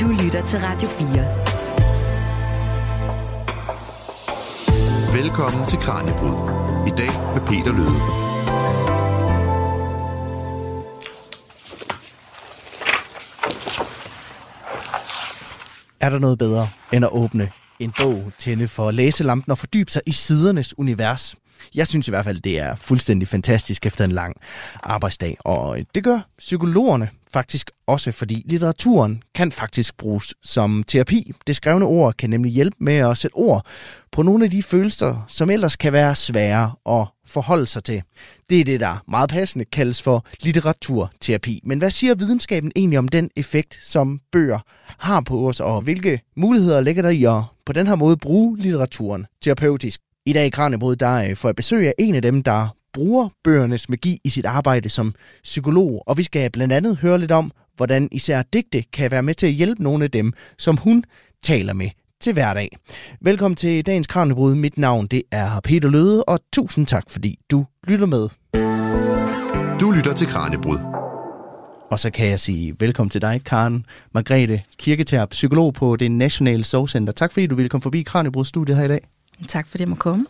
Du lytter til Radio 4. Velkommen til Kranjebrud. I dag med Peter Løde. Er der noget bedre end at åbne en bog, tænde for læselampen og fordybe sig i sidernes univers? Jeg synes i hvert fald, det er fuldstændig fantastisk efter en lang arbejdsdag, og det gør psykologerne faktisk også, fordi litteraturen kan faktisk bruges som terapi. Det skrevne ord kan nemlig hjælpe med at sætte ord på nogle af de følelser, som ellers kan være svære at forholde sig til. Det er det, der meget passende kaldes for litteraturterapi. Men hvad siger videnskaben egentlig om den effekt, som bøger har på os, og hvilke muligheder ligger der i at på den her måde bruge litteraturen terapeutisk? I dag i Kranjebrud, der øh, får jeg besøg af en af dem, der bruger bøgernes magi i sit arbejde som psykolog, og vi skal blandt andet høre lidt om, hvordan især digte kan være med til at hjælpe nogle af dem, som hun taler med til hverdag. Velkommen til dagens Kranjebrud. Mit navn det er Peter Løde, og tusind tak, fordi du lytter med. Du lytter til Kranjebrud. Og så kan jeg sige velkommen til dig, Karen Margrethe Kirketerp, psykolog på det Nationale Sorgcenter. Tak fordi du ville komme forbi Kranjebrud-studiet her i dag. Tak fordi jeg må komme.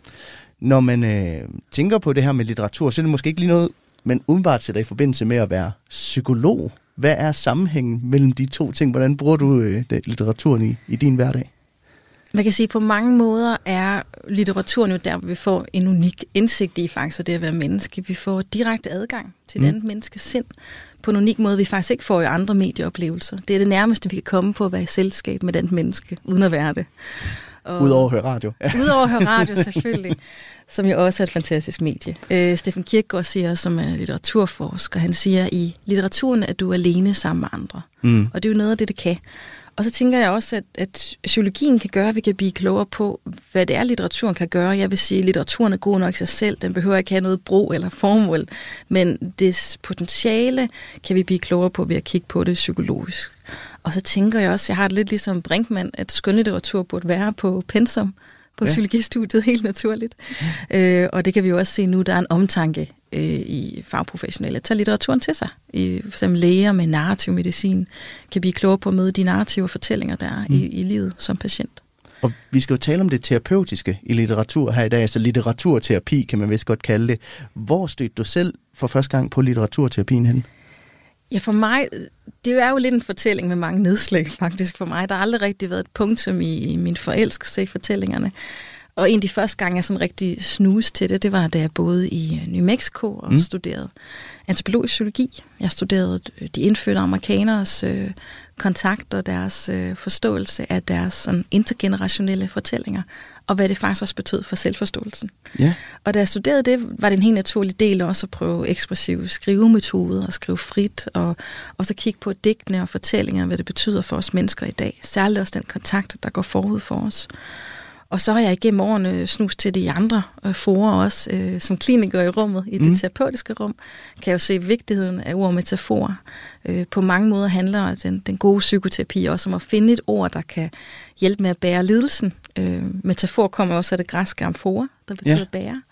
Når man øh, tænker på det her med litteratur, så er det måske ikke lige noget, men umiddelbart sætter i forbindelse med at være psykolog. Hvad er sammenhængen mellem de to ting? Hvordan bruger du øh, litteraturen i, i din hverdag? Man kan sige, at på mange måder er litteraturen jo der, hvor vi får en unik indsigt i faktisk det at være menneske. Vi får direkte adgang til mm. et andet menneskes sind på en unik måde, vi faktisk ikke får i andre medieoplevelser. Det er det nærmeste, vi kan komme på at være i selskab med den menneske, uden at være det. Udover at høre radio. Udover at høre radio, selvfølgelig. som jo også er et fantastisk medie. Øh, Steffen Kierkegaard siger, som er litteraturforsker, han siger, i litteraturen er du alene sammen med andre. Mm. Og det er jo noget af det, det kan. Og så tænker jeg også, at, at psykologien kan gøre, at vi kan blive klogere på, hvad det er, litteraturen kan gøre. Jeg vil sige, at litteraturen er god nok i sig selv. Den behøver ikke have noget brug eller formål. Men det potentiale kan vi blive klogere på ved at kigge på det psykologisk. Og så tænker jeg også, jeg har det lidt ligesom Brinkmann, at skønlitteratur burde være på pensum på ja. psykologistudiet, helt naturligt. Ja. Øh, og det kan vi jo også se nu, der er en omtanke øh, i fagprofessionelle. Tag litteraturen til sig. I, for eksempel læger med narrativ medicin kan blive klogere på at møde de narrative fortællinger, der er mm. i, i livet som patient. Og vi skal jo tale om det terapeutiske i litteratur her i dag, altså litteraturterapi kan man vist godt kalde det. Hvor stødte du selv for første gang på litteraturterapien hen? Ja, for mig, det er jo lidt en fortælling med mange nedslag faktisk for mig. Der har aldrig rigtig været et punktum i, i min forelskelse i fortællingerne. Og en af de første gange, jeg sådan rigtig snus til det, det var, da jeg boede i øh, New Mexico og mm. studerede antropologisk psykologi. Jeg studerede øh, de indfødte amerikaners øh, kontakt og deres øh, forståelse af deres sådan, intergenerationelle fortællinger, og hvad det faktisk også betød for selvforståelsen. Ja. Og da jeg studerede det, var det en helt naturlig del også at prøve ekspressive skrivemetoder og skrive frit, og, og så kigge på digtene og fortællinger, hvad det betyder for os mennesker i dag. Særligt også den kontakt, der går forud for os. Og så har jeg igennem årene snus til de andre øh, forer også, øh, som kliniker i rummet, i det mm. terapeutiske rum, kan jeg jo se vigtigheden af ord og metaforer. Øh, på mange måder handler den, den gode psykoterapi også om at finde et ord, der kan hjælpe med at bære lidelsen. Øh, metafor kommer også af det græske amfora, der betyder ja. bære.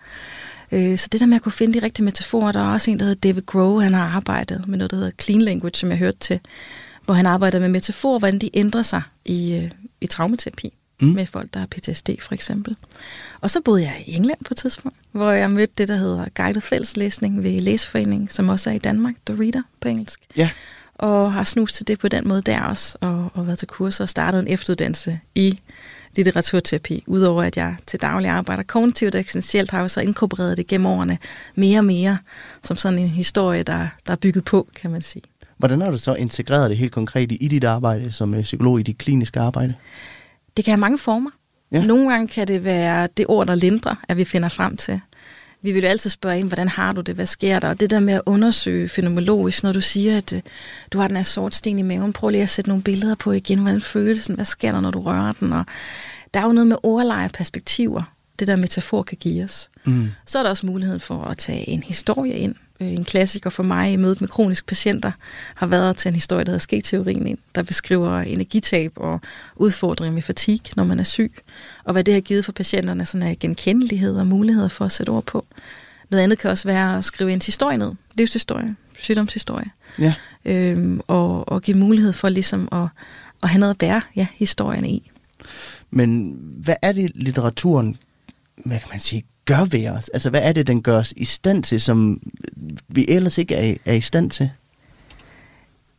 Øh, så det der med at kunne finde de rigtige metaforer, der er også en, der hedder David Groh, han har arbejdet med noget, der hedder Clean Language, som jeg hørte til, hvor han arbejder med metaforer, hvordan de ændrer sig i, øh, i traumaterapi mm. med folk, der har PTSD for eksempel. Og så boede jeg i England på et tidspunkt, hvor jeg mødte det, der hedder guided fælleslæsning ved Læseforeningen, som også er i Danmark, The Reader på engelsk. Ja. Og har snust til det på den måde der også, og, og været til kurser og startet en efteruddannelse i litteraturterapi. Udover at jeg til daglig arbejder kognitivt og eksistentielt, har jeg så inkorporeret det gennem årene mere og mere, som sådan en historie, der, der er bygget på, kan man sige. Hvordan har du så integreret det helt konkret i dit arbejde som øh, psykolog i dit kliniske arbejde? Det kan have mange former. Ja. Nogle gange kan det være det ord, der lindrer, at vi finder frem til. Vi vil jo altid spørge ind, hvordan har du det, hvad sker der? Og det der med at undersøge fenomenologisk, når du siger, at uh, du har den her sort sten i maven, prøv lige at sætte nogle billeder på igen, hvordan føles den, hvad sker der, når du rører den? Og der er jo noget med ordleje perspektiver, det der metafor kan give os. Mm. Så er der også muligheden for at tage en historie ind, Øh, en klassiker for mig i mødet med kroniske patienter har været til en historie, der hedder Sk-teorien ind, der beskriver energitab og udfordringer med fatigue, når man er syg, og hvad det har givet for patienterne sådan af genkendelighed og muligheder for at sætte ord på. Noget andet kan også være at skrive en historie ned, livshistorie, sygdomshistorie, ja. øhm, og, og give mulighed for ligesom at og have noget at bære ja, historien i. Men hvad er det, litteraturen, hvad kan man sige, gør ved os? Altså, hvad er det, den gør os i stand til, som vi ellers ikke er, er i stand til?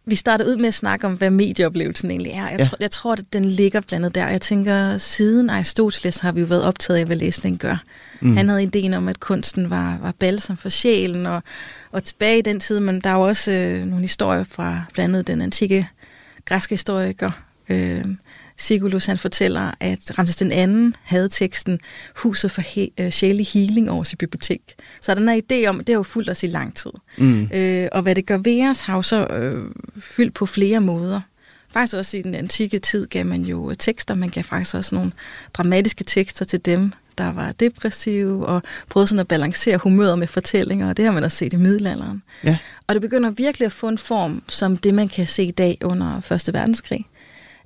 Vi startede ud med at snakke om, hvad medieoplevelsen egentlig er. Jeg, Ja. tror, jeg tror, at den ligger blandet der. Jeg tænker, siden Aristoteles har vi jo været optaget af, hvad læsning gør. Mm. Han havde ideen om, at kunsten var, var balsam for sjælen, og, og tilbage i den tid, men der er jo også øh, nogle historier fra blandt andet den antikke græske historiker, øh, Sigulus, han fortæller, at Ramses den anden havde teksten Huset for he- øh, sjælig healing over sit bibliotek. Så den her idé om, det har jo fulgt os i lang tid. Mm. Øh, og hvad det gør ved os, har jo så øh, fyldt på flere måder. Faktisk også i den antikke tid gav man jo øh, tekster. Man gav faktisk også nogle dramatiske tekster til dem, der var depressive, og prøvede sådan at balancere humøret med fortællinger, og det har man også set i middelalderen. Ja. Og det begynder virkelig at få en form, som det man kan se i dag under 1. verdenskrig.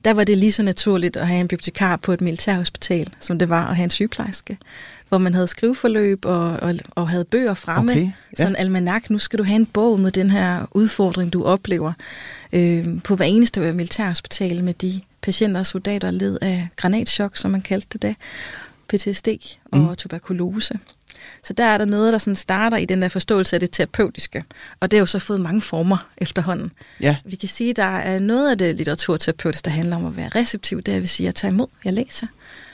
Der var det lige så naturligt at have en bibliotekar på et militærhospital, som det var at have en sygeplejerske, hvor man havde skriveforløb og, og, og havde bøger fremme. Okay, ja. Sådan en almanak, nu skal du have en bog med den her udfordring, du oplever. Øh, på hver eneste militærhospital med de patienter og soldater led af granatschok, som man kaldte det da, PTSD og mm. tuberkulose. Så der er der noget, der sådan starter i den der forståelse af det terapeutiske. Og det har jo så fået mange former efterhånden. Ja, Vi kan sige, at der er noget af det litteraturterapeutiske, der handler om at være receptiv. Det vil sige, at jeg tager imod, jeg læser.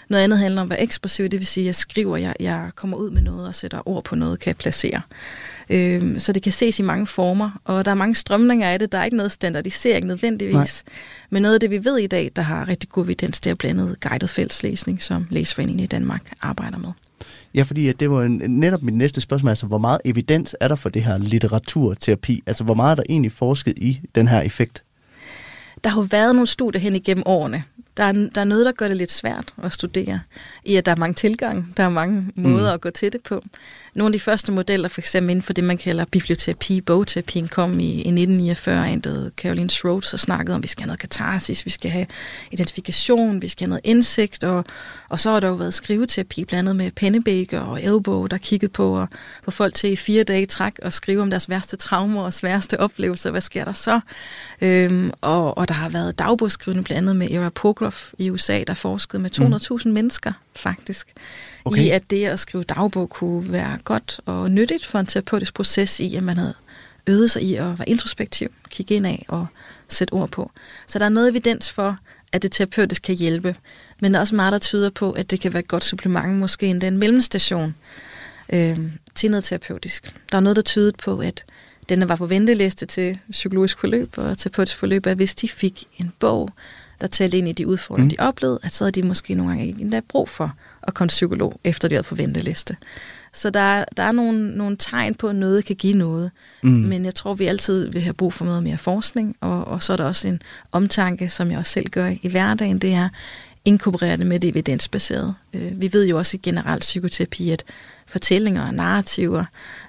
Noget andet handler om at være ekspressiv, det vil sige, at jeg skriver, jeg, jeg kommer ud med noget og sætter ord på noget, kan jeg placere. Øhm, så det kan ses i mange former, og der er mange strømninger af det. Der er ikke noget standardisering nødvendigvis. Nej. Men noget af det, vi ved i dag, der har rigtig god evidens, det er blandt andet guided fælleslæsning, som Læsforeningen i Danmark arbejder med. Ja fordi at det var en, netop mit næste spørgsmål, altså hvor meget evidens er der for det her litteraturterapi? Altså hvor meget er der egentlig forsket i den her effekt? Der har jo været nogle studier hen igennem årene. Der er, der er noget, der gør det lidt svært at studere, i at der er mange tilgang, der er mange måder mm. at gå til det på. Nogle af de første modeller, for eksempel inden for det, man kalder biblioterapi, bogterapien, kom i, i 1949, en der hed Caroline Schroeder, og snakkede om, at vi skal have noget katarsis, vi skal have identifikation, vi skal have noget indsigt, og, og så har der jo været skriveterapi, blandt andet med Pennebaker og Elbow, der kiggede på at få folk til i fire dage i træk og skrive om deres værste traumer og sværeste oplevelser. Hvad sker der så? Øhm, og, og der har været dagbogsskrivende blandt andet med Era Pogroff i USA, der forskede med 200.000 mm. mennesker faktisk, Okay. i at det at skrive dagbog kunne være godt og nyttigt for en terapeutisk proces i, at man havde øvet sig i at være introspektiv, kigge ind af og sætte ord på. Så der er noget evidens for, at det terapeutisk kan hjælpe, men der er også meget, der tyder på, at det kan være et godt supplement, måske endda en mellemstation øh, til noget terapeutisk. Der er noget, der tyder på, at den var på venteliste til psykologisk forløb og terapeutisk forløb, at hvis de fik en bog, der talte ind i de udfordringer, mm. de oplevede, at så havde de måske nogle gange ikke endda brug for at komme til psykolog, efter de havde på venteliste. Så der, er- der er nogle, nogle tegn på, at noget kan give noget. Mm. Men jeg tror, vi altid vil have brug for noget mere forskning, og, og så er der også en omtanke, som jeg også selv gør i hverdagen, det er inkorporere det med det evidensbaserede. Øh, vi ved jo også i generelt psykoterapi, at fortællinger og narrativer,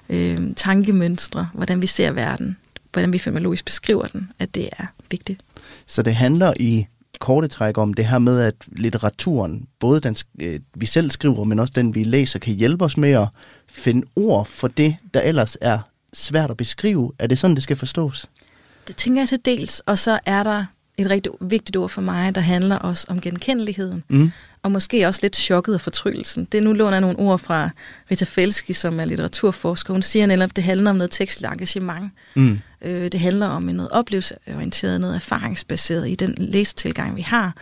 øh, tankemønstre, hvordan vi ser verden, hvordan vi fenomenologisk beskriver den, at det er vigtigt. Så det handler i korte træk om det her med, at litteraturen, både den, øh, vi selv skriver, men også den, vi læser, kan hjælpe os med at finde ord for det, der ellers er svært at beskrive. Er det sådan, det skal forstås? Det tænker jeg til dels, og så er der et rigtig vigtigt ord for mig, der handler også om genkendeligheden, Mm. og måske også lidt chokket og fortryllelsen. Det nu låner jeg nogle ord fra Rita Felski, som er litteraturforsker. Hun siger netop, at det handler om noget tekstligt engagement. Mm. Øh, det handler om noget oplevelseorienteret, noget erfaringsbaseret i den læsetilgang, vi har.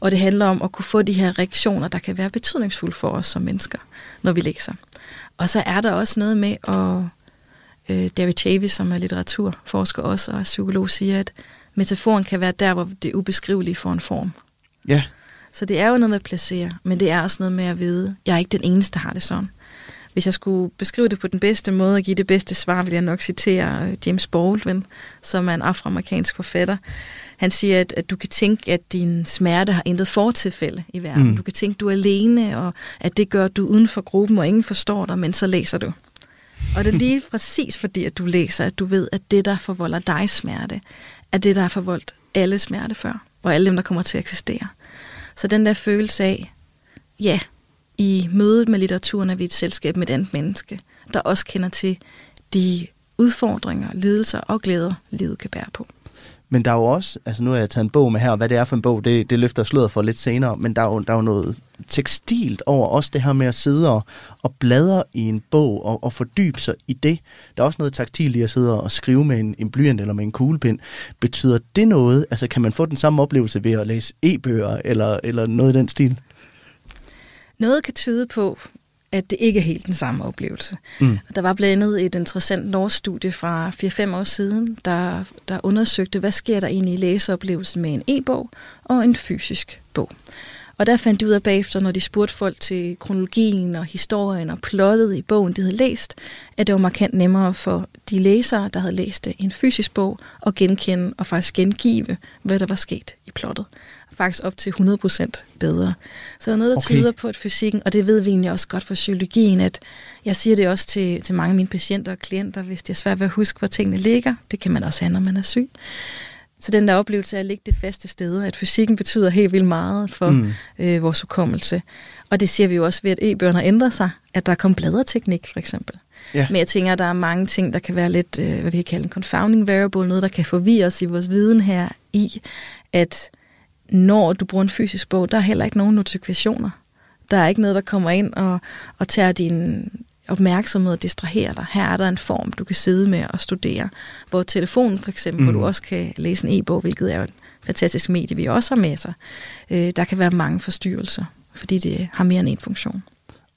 Og det handler om at kunne få de her reaktioner, der kan være betydningsfulde for os som mennesker, når vi læser. Og så er der også noget med, at øh, David Chavis, som er litteraturforsker også og er psykolog, siger, at metaforen kan være der, hvor det ubeskrivelige får en form. Ja, Så det er jo noget med at placere, men det er også noget med at vide, at jeg er ikke den eneste, der har det sådan. Hvis jeg skulle beskrive det på den bedste måde og give det bedste svar, vil jeg nok citere øh, James Baldwin, som er en afroamerikansk forfatter. Han siger, at, at du kan tænke, at din smerte har intet fortilfælde i verden. Mm. Du kan tænke, at du er alene, og at det gør, du uden for gruppen, og ingen forstår dig, men så læser du. Og det er lige præcis fordi, at du læser, at du ved, at det, der forvolder dig smerte, er det, der har forvoldt alle smerte før, og alle dem, der kommer til at eksistere. Så den der følelse af, ja, i mødet med litteraturen er vi et selskab med et andet menneske, der også kender til de udfordringer, lidelser og glæder, livet kan bære på. Men der er jo også, altså nu har jeg taget en bog med her, og hvad det er for en bog, det, det løfter sløret for lidt senere, men der er, jo, der er jo noget tekstilt over også det her med at sidde og, og bladre i en bog og, og fordybe sig i det. Der er også noget taktilt i at sidde og skrive med en, en blyant eller med en kuglepind. Betyder det noget? Altså kan man få den samme oplevelse ved at læse e-bøger eller, eller noget i den stil? Noget kan tyde på, at det ikke er helt den samme oplevelse. Mm. Der var blandt andet et interessant norsk studie fra 4-5 år siden, der, der undersøgte, hvad sker der egentlig i læseoplevelsen med en e-bog og en fysisk bog. Og der fandt de ud af bagefter, når de spurgte folk til kronologien og historien og plottet i bogen, de havde læst, at det var markant nemmere for de læsere, der havde læst det en fysisk bog, at genkende og faktisk gengive, hvad der var sket i plottet faktisk op til 100% bedre. Så der er noget, der okay. tyder på, at fysikken, og det ved vi egentlig også godt for psykologien, at jeg siger det også til, til mange af mine patienter og klienter, hvis det er svært ved at huske, hvor tingene ligger. Det kan man også have, når man er syg. Så den der oplevelse af at ligge det faste sted, at fysikken betyder helt vildt meget for mm. øh, vores hukommelse. Og det ser vi jo også ved, at e-bøgerne har ændret sig, at der er kommet bladreteknik for eksempel. Ja. Men jeg tænker, at der er mange ting, der kan være lidt, øh, hvad vi kan kalde en confounding variable, noget, der kan forvirre os i vores viden her i, at når du bruger en fysisk bog, der er heller ikke nogen notifikationer. Der er ikke noget, der kommer ind og, og tager din opmærksomhed og distraherer dig. Her er der en form, du kan sidde med og studere. Hvor telefonen for eksempel, mm. hvor du også kan læse en e-bog, hvilket er jo et fantastisk medie, vi også har med sig. Øh, der kan være mange forstyrrelser, fordi det har mere end en funktion.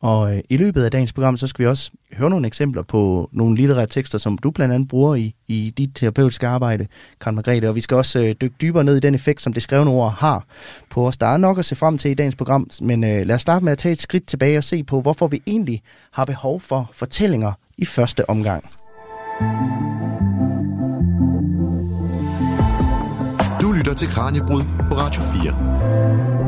Og øh, i løbet af dagens program, så skal vi også høre nogle eksempler på nogle litterære tekster, som du blandt andet bruger i, i dit terapeutiske arbejde, Karen Margrethe. Og vi skal også øh, dykke dybere ned i den effekt, som det skrevne ord har på os. Der er nok at se frem til i dagens program, men øh, lad os starte med at tage et skridt tilbage og se på, hvorfor vi egentlig har behov for fortællinger i første omgang. Du lytter til Kranjebrud på Radio 4.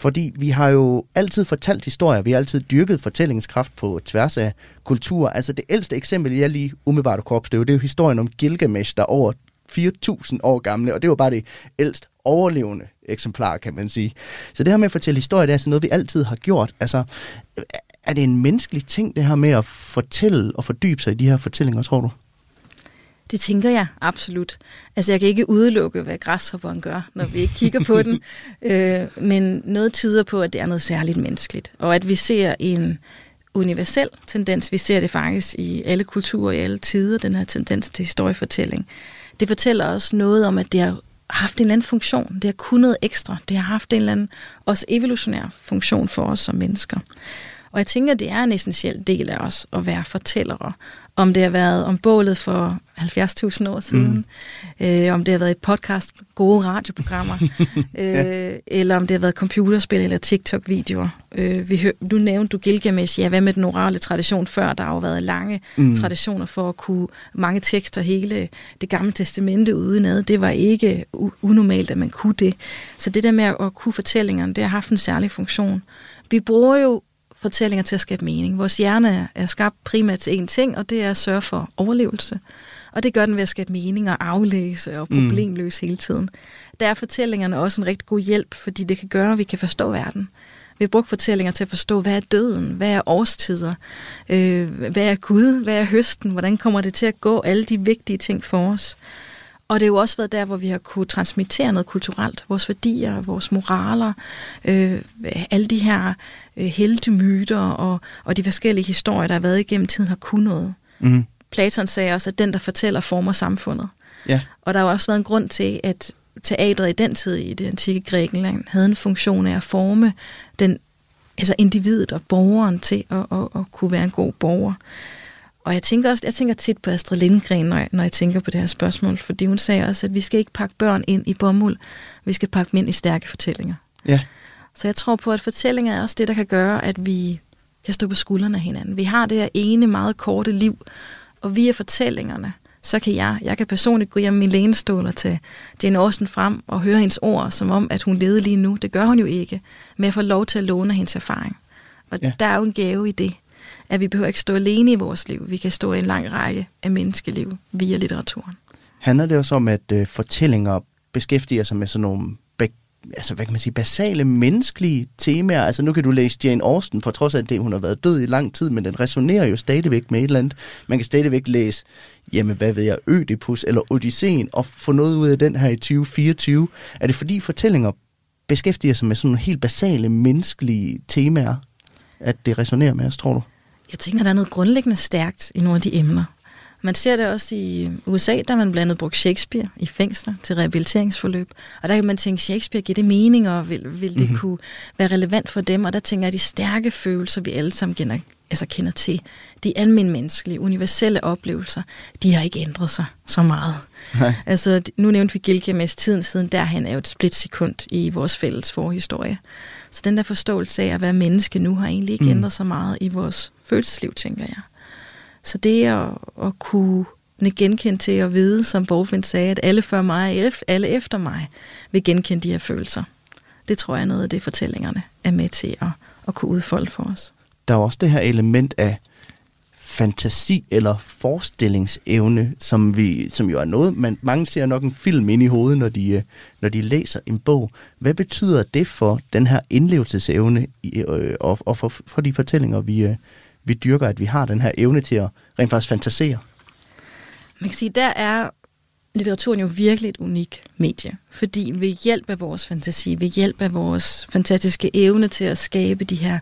Fordi vi har jo altid fortalt historier, vi har altid dyrket fortællingskraft på tværs af kultur. Altså det ældste eksempel, jeg lige umiddelbart kunne opstøve, det er jo historien om Gilgamesh, der er over 4.000 år gamle, og det var bare det ældst overlevende eksemplar, kan man sige. Så det her med at fortælle historier, det er altså noget, vi altid har gjort. Altså, er det en menneskelig ting, det her med at fortælle og fordybe sig i de her fortællinger, tror du? Det tænker jeg absolut. Altså jeg kan ikke udelukke, hvad græshopperen gør, når vi ikke kigger på den. Øh, men noget tyder på, at det er noget særligt menneskeligt. Og at vi ser en universel tendens. Vi ser det faktisk i alle kulturer, i alle tider, den her tendens til historiefortælling. Det fortæller os noget om, at det har haft en eller anden funktion. Det har kunnet ekstra. Det har haft en eller anden også evolutionær funktion for os som mennesker. Og jeg tænker, det er en essentiel del af os at være fortællere om det har været om bålet for 70.000 år siden, mm. øh, om det har været et podcast, gode radioprogrammer, øh, eller om det har været computerspil eller TikTok-videoer. Øh, vi hør, du nævnte du Gilgamesh, ja, hvad med den orale tradition før? Der har jo været lange mm. traditioner for at kunne mange tekster, hele det gamle testamente udenad. Det var ikke unormalt, at man kunne det. Så det der med at kunne fortællingerne, det har haft en særlig funktion. Vi bruger jo fortællinger til at skabe mening. Vores hjerne er skabt primært til én ting, og det er at sørge for overlevelse. Og det gør den ved at skabe mening og aflæse og mm. problemløse mm. hele tiden. Der er fortællingerne også en rigtig god hjælp, fordi det kan gøre, at vi kan forstå verden. Vi har brugt fortællinger til at forstå, hvad er døden, hvad er årstider, øh, hvad er Gud, hvad er høsten, hvordan kommer det til at gå, alle de vigtige ting for os. Og det har jo også været der, hvor vi har kunne transmittere noget kulturelt. Vores værdier, vores moraler, øh, alle de her øh, heldemyter og, og de forskellige historier, der har været igennem tiden, har kunnet noget. Mm. Platon sagde også, at den, der fortæller, former samfundet. Ja. Og der har også været en grund til, at teatret i den tid i det antikke Grækenland havde en funktion af at forme den, altså individet og borgeren til at, at, at kunne være en god borger. Og jeg tænker også, jeg tænker tit på Astrid Lindgren, når jeg, når jeg tænker på det her spørgsmål, fordi hun sagde også, at vi skal ikke pakke børn ind i bomuld, vi skal pakke dem ind i stærke fortællinger. Ja. Så jeg tror på, at fortællinger er også det, der kan gøre, at vi kan stå på skuldrene af hinanden. Vi har det her ene meget korte liv, og via fortællingerne, så kan jeg, jeg kan personligt gå hjem min lænestol og tage Jane Austen frem og høre hendes ord, som om, at hun levede lige nu. Det gør hun jo ikke, men jeg får lov til at låne hendes erfaring. Og ja. der er jo en gave i det at vi behøver ikke stå alene i vores liv. Vi kan stå i en lang række af menneskeliv via litteraturen. Handler det også om, at øh, fortællinger beskæftiger sig med sådan nogle altså, hvad kan man sige, basale menneskelige temaer. Altså nu kan du læse Jane Austen, for trods af det, hun har været død i lang tid, men den resonerer jo stadigvæk med et eller andet. Man kan stadigvæk læse, jamen hvad ved jeg, Ødipus eller Odysseen, og få noget ud af den her i 2024. Er det fordi fortællinger beskæftiger sig med sådan nogle helt basale menneskelige temaer, at det resonerer med os, tror du? Jeg tænker, der er noget grundlæggende stærkt i nogle af de emner. Man ser det også i USA, der man blandt andet brugt Shakespeare i fængsler til rehabiliteringsforløb. Og der kan man tænke, Shakespeare giver det mening, og vil, vil det mm-hmm. kunne være relevant for dem? Og der tænker jeg, de stærke følelser, vi alle sammen kender, altså kender til, de almindelige, universelle oplevelser, de har ikke ændret sig så meget. Nej. Altså, nu nævnte vi Gilgamesh tiden siden, derhen er jo et splitsekund i vores fælles forhistorie. Så den der forståelse af at være menneske nu har egentlig ikke mm. ændret så meget i vores følelsesliv, tænker jeg. Så det at, at kunne genkende til at vide, som Borgfind sagde, at alle før mig, alle efter mig, vil genkende de her følelser. Det tror jeg er noget af det, fortællingerne er med til at, at kunne udfolde for os. Der er også det her element af fantasi eller forestillingsevne, som, vi, som jo er noget, men mange ser nok en film ind i hovedet, når de, øh, når de læser en bog. Hvad betyder det for den her indlevelsesevne øh, og, og for, for de fortællinger, vi, øh, vi dyrker, at vi har den her evne til at rent faktisk fantasere. Man kan sige, der er litteraturen jo virkelig et unikt medie, fordi ved hjælp af vores fantasi, ved hjælp af vores fantastiske evne til at skabe de her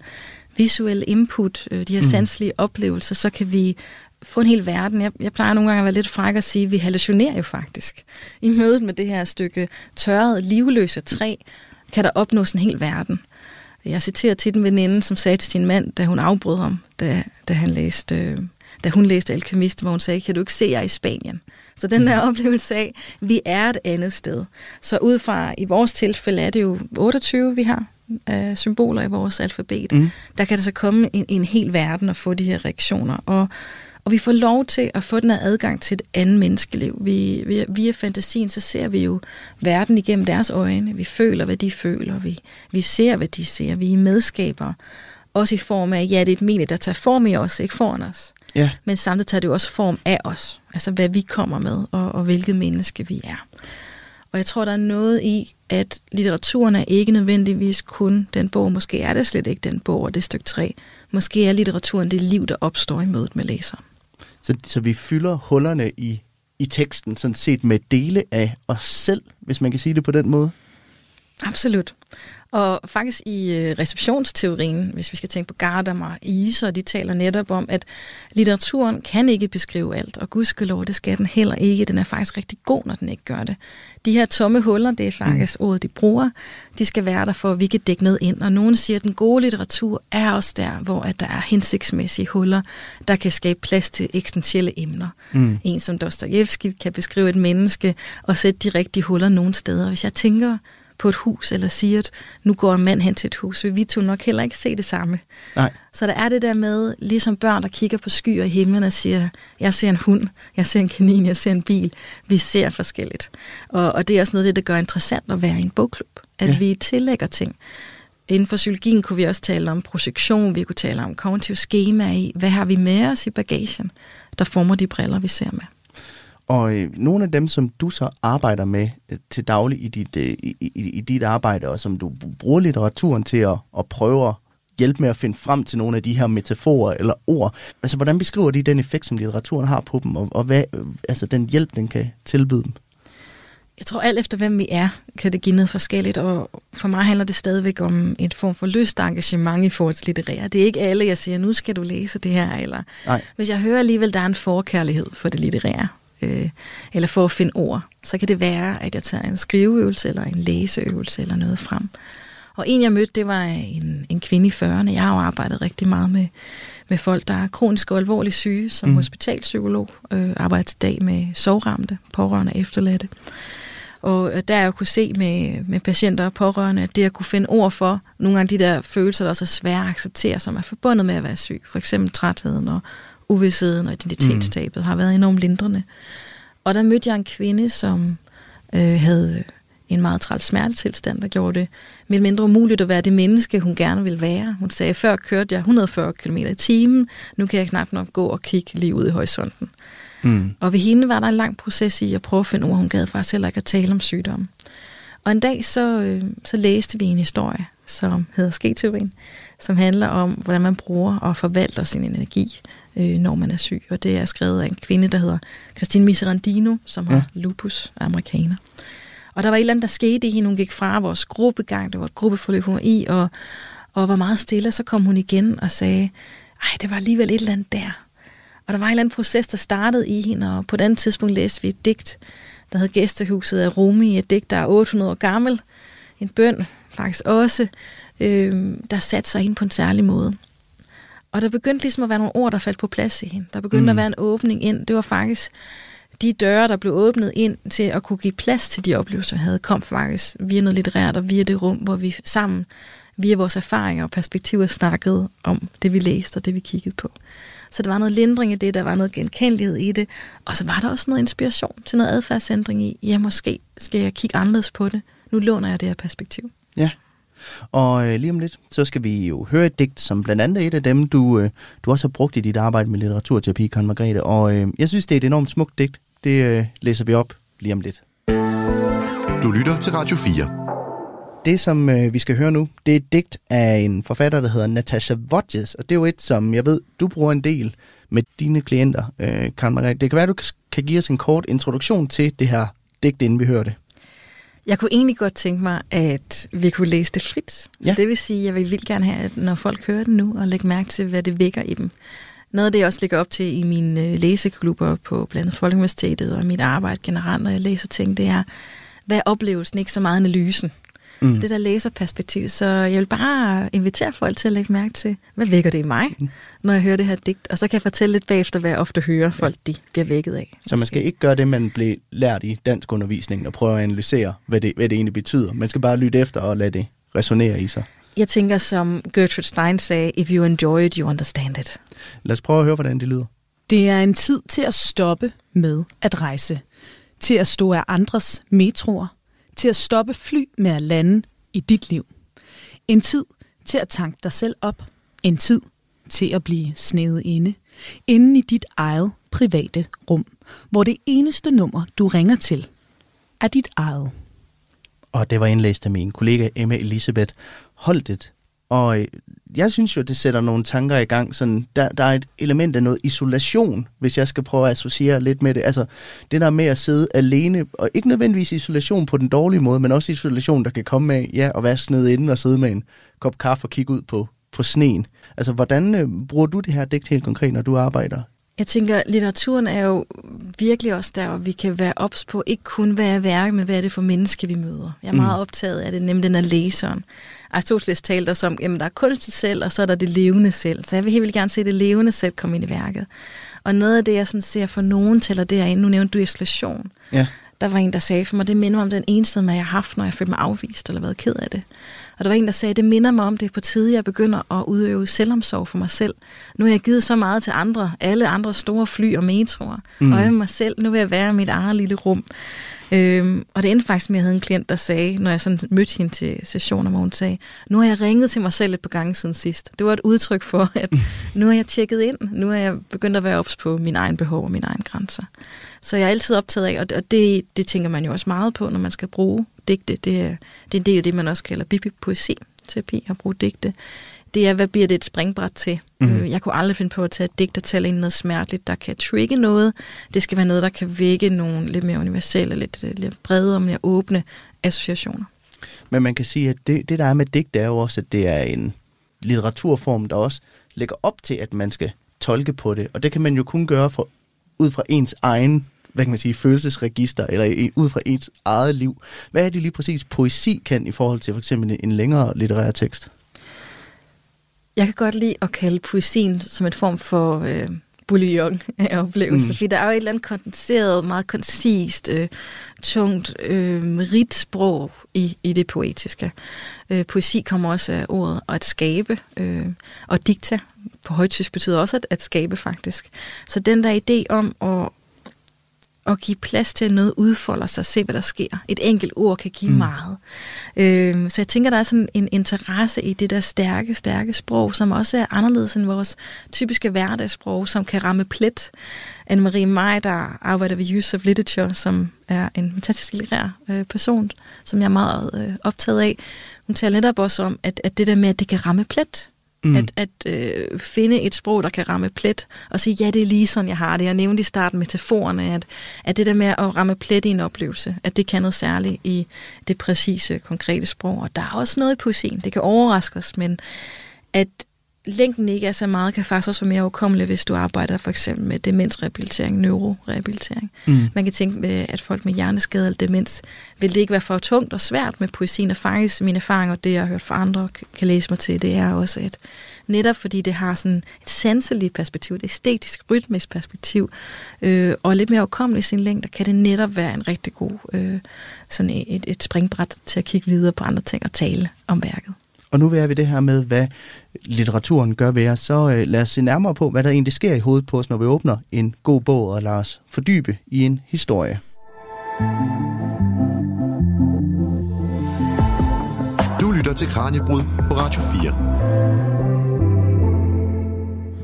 visuelle input, øh, de her mm. sanselige oplevelser, så kan vi få en hel verden. Jeg, jeg plejer nogle gange at være lidt fræk at sige, at vi hallucinerer jo faktisk. I mødet med det her stykke tørret, livløse træ, kan der opnås en hel verden. Jeg citerer til den veninde, som sagde til sin mand, da hun afbrød ham, da, da, han læste, øh, da hun læste Alkymist, hvor hun sagde, kan du ikke se jer i Spanien? Så den der mm. oplevelse af, vi er et andet sted. Så ud fra, i vores tilfælde er det jo 28, vi har af symboler i vores alfabet. Mm. Der kan der så komme en, en hel verden og få de her reaktioner. Og og vi får lov til at få den her adgang til et andet menneskeliv. Vi, via, via fantasien, så ser vi jo verden igennem deres øjne. Vi føler, hvad de føler. Vi, vi ser, hvad de ser. Vi er medskabere. Også i form af, ja, det er et medie, der tager form i os, ikke foran os. Ja. Men samtidig tager det jo også form af os. Altså, hvad vi kommer med, og, og hvilket menneske vi er. Og jeg tror, der er noget i, at litteraturen er ikke nødvendigvis kun den bog. Måske er det slet ikke den bog og det stykke træ. Måske er litteraturen det liv, der opstår i mødet med læseren. Så, så vi fylder hullerne i, i teksten sådan set med dele af os selv, hvis man kan sige det på den måde? Absolut. Og faktisk i øh, receptionsteorien, hvis vi skal tænke på Gardam og Iser, de taler netop om, at litteraturen kan ikke beskrive alt, og gudskelov, det skal den heller ikke. Den er faktisk rigtig god, når den ikke gør det. De her tomme huller, det er faktisk mm. ordet, de bruger, de skal være der for, at vi kan dække noget ind. Og nogen siger, at den gode litteratur er også der, hvor at der er hensigtsmæssige huller, der kan skabe plads til eksistentielle emner. Mm. En som Dostojevski kan beskrive et menneske og sætte de rigtige huller nogle steder. Hvis jeg tænker på et hus, eller siger, at nu går en mand hen til et hus, vil vi to nok heller ikke se det samme. Nej. Så der er det der med, ligesom børn, der kigger på skyer i himlen og siger, jeg ser en hund, jeg ser en kanin, jeg ser en bil. Vi ser forskelligt. Og, og det er også noget af det, der gør interessant at være i en bogklub. At ja. vi tillægger ting. Inden for psykologien kunne vi også tale om projektion, vi kunne tale om kognitiv schema i, hvad har vi med os i bagagen, der former de briller, vi ser med. Og øh, nogle af dem, som du så arbejder med øh, til daglig i dit, øh, i, i, i dit arbejde, og som du bruger litteraturen til at, at prøve at hjælpe med at finde frem til nogle af de her metaforer eller ord. Altså, hvordan beskriver de den effekt, som litteraturen har på dem, og, og hvad, altså, den hjælp, den kan tilbyde dem? Jeg tror alt efter, hvem vi er, kan det give noget forskelligt, og for mig handler det stadigvæk om en form for lyst engagement i forhold til litterære. Det er ikke alle, jeg siger, nu skal du læse det her, eller Nej. hvis jeg hører alligevel, der er en forkærlighed for det litterære, øh, eller for at finde ord, så kan det være, at jeg tager en skriveøvelse eller en læseøvelse eller noget frem. Og en, jeg mødte, det var en, en kvinde i 40'erne. Jeg har jo arbejdet rigtig meget med, med folk, der er kronisk og alvorligt syge, som mm. hospitalpsykolog. Øh, arbejder til dag med sovramte, pårørende og efterladte. Og øh, der jeg kunne se med, med patienter og pårørende, at det at kunne finde ord for nogle af de der følelser, der også er svære at acceptere, som er forbundet med at være syg. For eksempel trætheden og uvidsheden og identitetstabet mm. har været enormt lindrende. Og der mødte jeg en kvinde, som øh, havde en meget træls smertetilstand, der gjorde det lidt mindre umuligt at være det menneske, hun gerne ville være. Hun sagde, før kørte jeg 140 km i timen, nu kan jeg knap nok gå og kigge lige ud i horisonten. Mm. Og ved hende var der en lang proces i at prøve at finde ord, hun gad faktisk heller ikke at tale om sygdommen. Og en dag så, øh, så læste vi en historie, som hedder Sketeorien, som handler om, hvordan man bruger og forvalter sin energi, øh, når man er syg. Og det er skrevet af en kvinde, der hedder Christine Miserandino, som har ja. lupus, amerikaner. Og der var et eller andet, der skete i hende. Hun gik fra vores gruppegang, det var et gruppeforløb, hun var i, og, og var meget stille. Så kom hun igen og sagde, ej, det var alligevel et eller andet der. Og der var en eller anden proces, der startede i hende, og på et andet tidspunkt læste vi et digt, der hed Gæstehuset af Rumi, et digt, der er 800 år gammel. En bøn faktisk også, øh, der satte sig ind på en særlig måde. Og der begyndte ligesom at være nogle ord, der faldt på plads i hende. Der begyndte mm. at være en åbning ind. Det var faktisk de døre, der blev åbnet ind til at kunne give plads til de oplevelser, jeg havde, kom faktisk via noget litterært og via det rum, hvor vi sammen, via vores erfaringer og perspektiver, snakkede om det, vi læste og det, vi kiggede på. Så der var noget lindring i det, der var noget genkendelighed i det, og så var der også noget inspiration til noget adfærdsændring i, ja, måske skal jeg kigge anderledes på det. Nu låner jeg det her perspektiv. Ja, og øh, lige om lidt, så skal vi jo høre et digt, som blandt andet er et af dem, du, øh, du også har brugt i dit arbejde med litteraturterapi, Karen Margrethe. Og øh, jeg synes, det er et enormt smukt digt. Det øh, læser vi op lige om lidt. Du lytter til Radio 4. Det, som øh, vi skal høre nu, det er et digt af en forfatter, der hedder Natasha Vodges. Og det er jo et, som jeg ved, du bruger en del med dine klienter, øh, Karen Margrethe. Det kan være, du kan give os en kort introduktion til det her digt, inden vi hører det. Jeg kunne egentlig godt tænke mig, at vi kunne læse det frit. Så ja. det vil sige, at jeg vil vildt gerne have, at når folk hører det nu, og lægge mærke til, hvad det vækker i dem. Noget af det, jeg også ligger op til i mine øh, læseklubber på blandt andet Folkeuniversitetet og mit arbejde generelt, når jeg læser ting, det er, hvad er oplevelsen, ikke så meget analysen. Mm. Så det der læserperspektiv. Så jeg vil bare invitere folk til at lægge mærke til, hvad vækker det i mig, mm. når jeg hører det her digt. Og så kan jeg fortælle lidt bagefter, hvad jeg ofte hører folk, de bliver vækket af. Så man skal ikke gøre det, man blev lært i dansk undervisning, og prøve at analysere, hvad det, hvad det egentlig betyder. Man skal bare lytte efter og lade det resonere i sig. Jeg tænker, som Gertrude Stein sagde, if you enjoy it, you understand it. Lad os prøve at høre, hvordan det lyder. Det er en tid til at stoppe med at rejse. Til at stå af andres metroer til at stoppe fly med at lande i dit liv. En tid til at tanke dig selv op. En tid til at blive snedet inde. Inden i dit eget private rum, hvor det eneste nummer, du ringer til, er dit eget. Og det var indlæst af min kollega Emma Elisabeth Holdet. Og øh, jeg synes jo, det sætter nogle tanker i gang. Sådan, der, der er et element af noget isolation, hvis jeg skal prøve at associere lidt med det. Altså, det der med at sidde alene, og ikke nødvendigvis isolation på den dårlige måde, men også isolation, der kan komme af ja, at være sned inde og sidde med en kop kaffe og kigge ud på, på sneen. Altså, hvordan øh, bruger du det her digt helt konkret, når du arbejder jeg tænker, litteraturen er jo virkelig også der, hvor vi kan være ops på, ikke kun hvad er værk, men hvad er det for menneske, vi møder. Jeg er meget mm. optaget af det, nemlig den af læseren. Aristoteles talte også om, at der er kunstigt selv, og så er der det levende selv. Så jeg vil helt vildt gerne se det levende selv komme ind i værket. Og noget af det, jeg sådan ser for nogen tæller derinde, nu nævnte du isolation. Ja. Der var en, der sagde for mig, det minder mig om den eneste jeg har haft, når jeg følte mig afvist eller været ked af det. Og der var en, der sagde, det minder mig om det på tide, jeg begynder at udøve selvomsorg for mig selv. Nu har jeg givet så meget til andre, alle andre store fly og metroer, mm. og jeg mig selv. Nu vil jeg være i mit eget lille rum. Øhm, og det endte faktisk med, at jeg havde en klient, der sagde, når jeg sådan mødte hende til sessioner, hvor hun sagde, nu har jeg ringet til mig selv et par gange siden sidst. Det var et udtryk for, at nu har jeg tjekket ind. Nu er jeg begyndt at være ops på min egen behov og mine egne grænser. Så jeg er altid optaget af, og det, det tænker man jo også meget på, når man skal bruge digte. Det er, det er en del af det, man også kalder bibi-poesi terapi at bruge digte det er, hvad bliver det et springbræt til? Mm. Jeg kunne aldrig finde på at tage et digt og tale ind noget smerteligt, der kan trigge noget. Det skal være noget, der kan vække nogle lidt mere universelle, lidt, lidt bredere, mere åbne associationer. Men man kan sige, at det, det der er med digt, det er jo også, at det er en litteraturform, der også lægger op til, at man skal tolke på det. Og det kan man jo kun gøre for, ud fra ens egen hvad kan man sige, følelsesregister, eller ud fra ens eget liv. Hvad er det lige præcis, poesi kan i forhold til for eksempel en længere litterær tekst? Jeg kan godt lide at kalde poesien som en form for øh, bouillon af oplevelser, mm. fordi der er jo et eller andet kondenseret, meget koncist, øh, tungt, øh, rigt sprog i, i det poetiske. Øh, poesi kommer også af ordet at skabe, øh, og dikta på højtysk betyder også at, at skabe faktisk. Så den der idé om at at give plads til, at noget udfolder sig, se hvad der sker. Et enkelt ord kan give mm. meget. Øh, så jeg tænker, der er sådan en interesse i det der stærke, stærke sprog, som også er anderledes end vores typiske hverdagssprog, som kan ramme plet. Anne-Marie Maj, der arbejder ved Use of Literature, som er en fantastisk litterær øh, person, som jeg er meget øh, optaget af. Hun taler netop også om, at, at det der med, at det kan ramme plet, Mm. At, at øh, finde et sprog, der kan ramme plet, og sige, ja, det er lige sådan, jeg har det. Jeg nævnte i starten metaforerne, at, at det der med at ramme plet i en oplevelse, at det kan noget særligt i det præcise, konkrete sprog. Og der er også noget i poesien, det kan overraske os, men at længden ikke er så meget, kan faktisk også være mere overkommelig, hvis du arbejder for eksempel med demensrehabilitering, neurorehabilitering. Mm. Man kan tænke, med, at folk med hjerneskade eller demens, vil det ikke være for tungt og svært med poesien, og faktisk mine erfaringer, det jeg har hørt fra andre, kan læse mig til, det er også et, netop fordi det har sådan et sanseligt perspektiv, et æstetisk, rytmisk perspektiv, øh, og lidt mere overkommelig i sin længde, kan det netop være en rigtig god øh, sådan et, et springbræt til at kigge videre på andre ting og tale om værket. Og nu vil vi det her med, hvad litteraturen gør ved os, så øh, lad os se nærmere på, hvad der egentlig sker i hovedet på os, når vi åbner en god bog og lader os fordybe i en historie. Du lytter til Kranjebrud på Radio 4.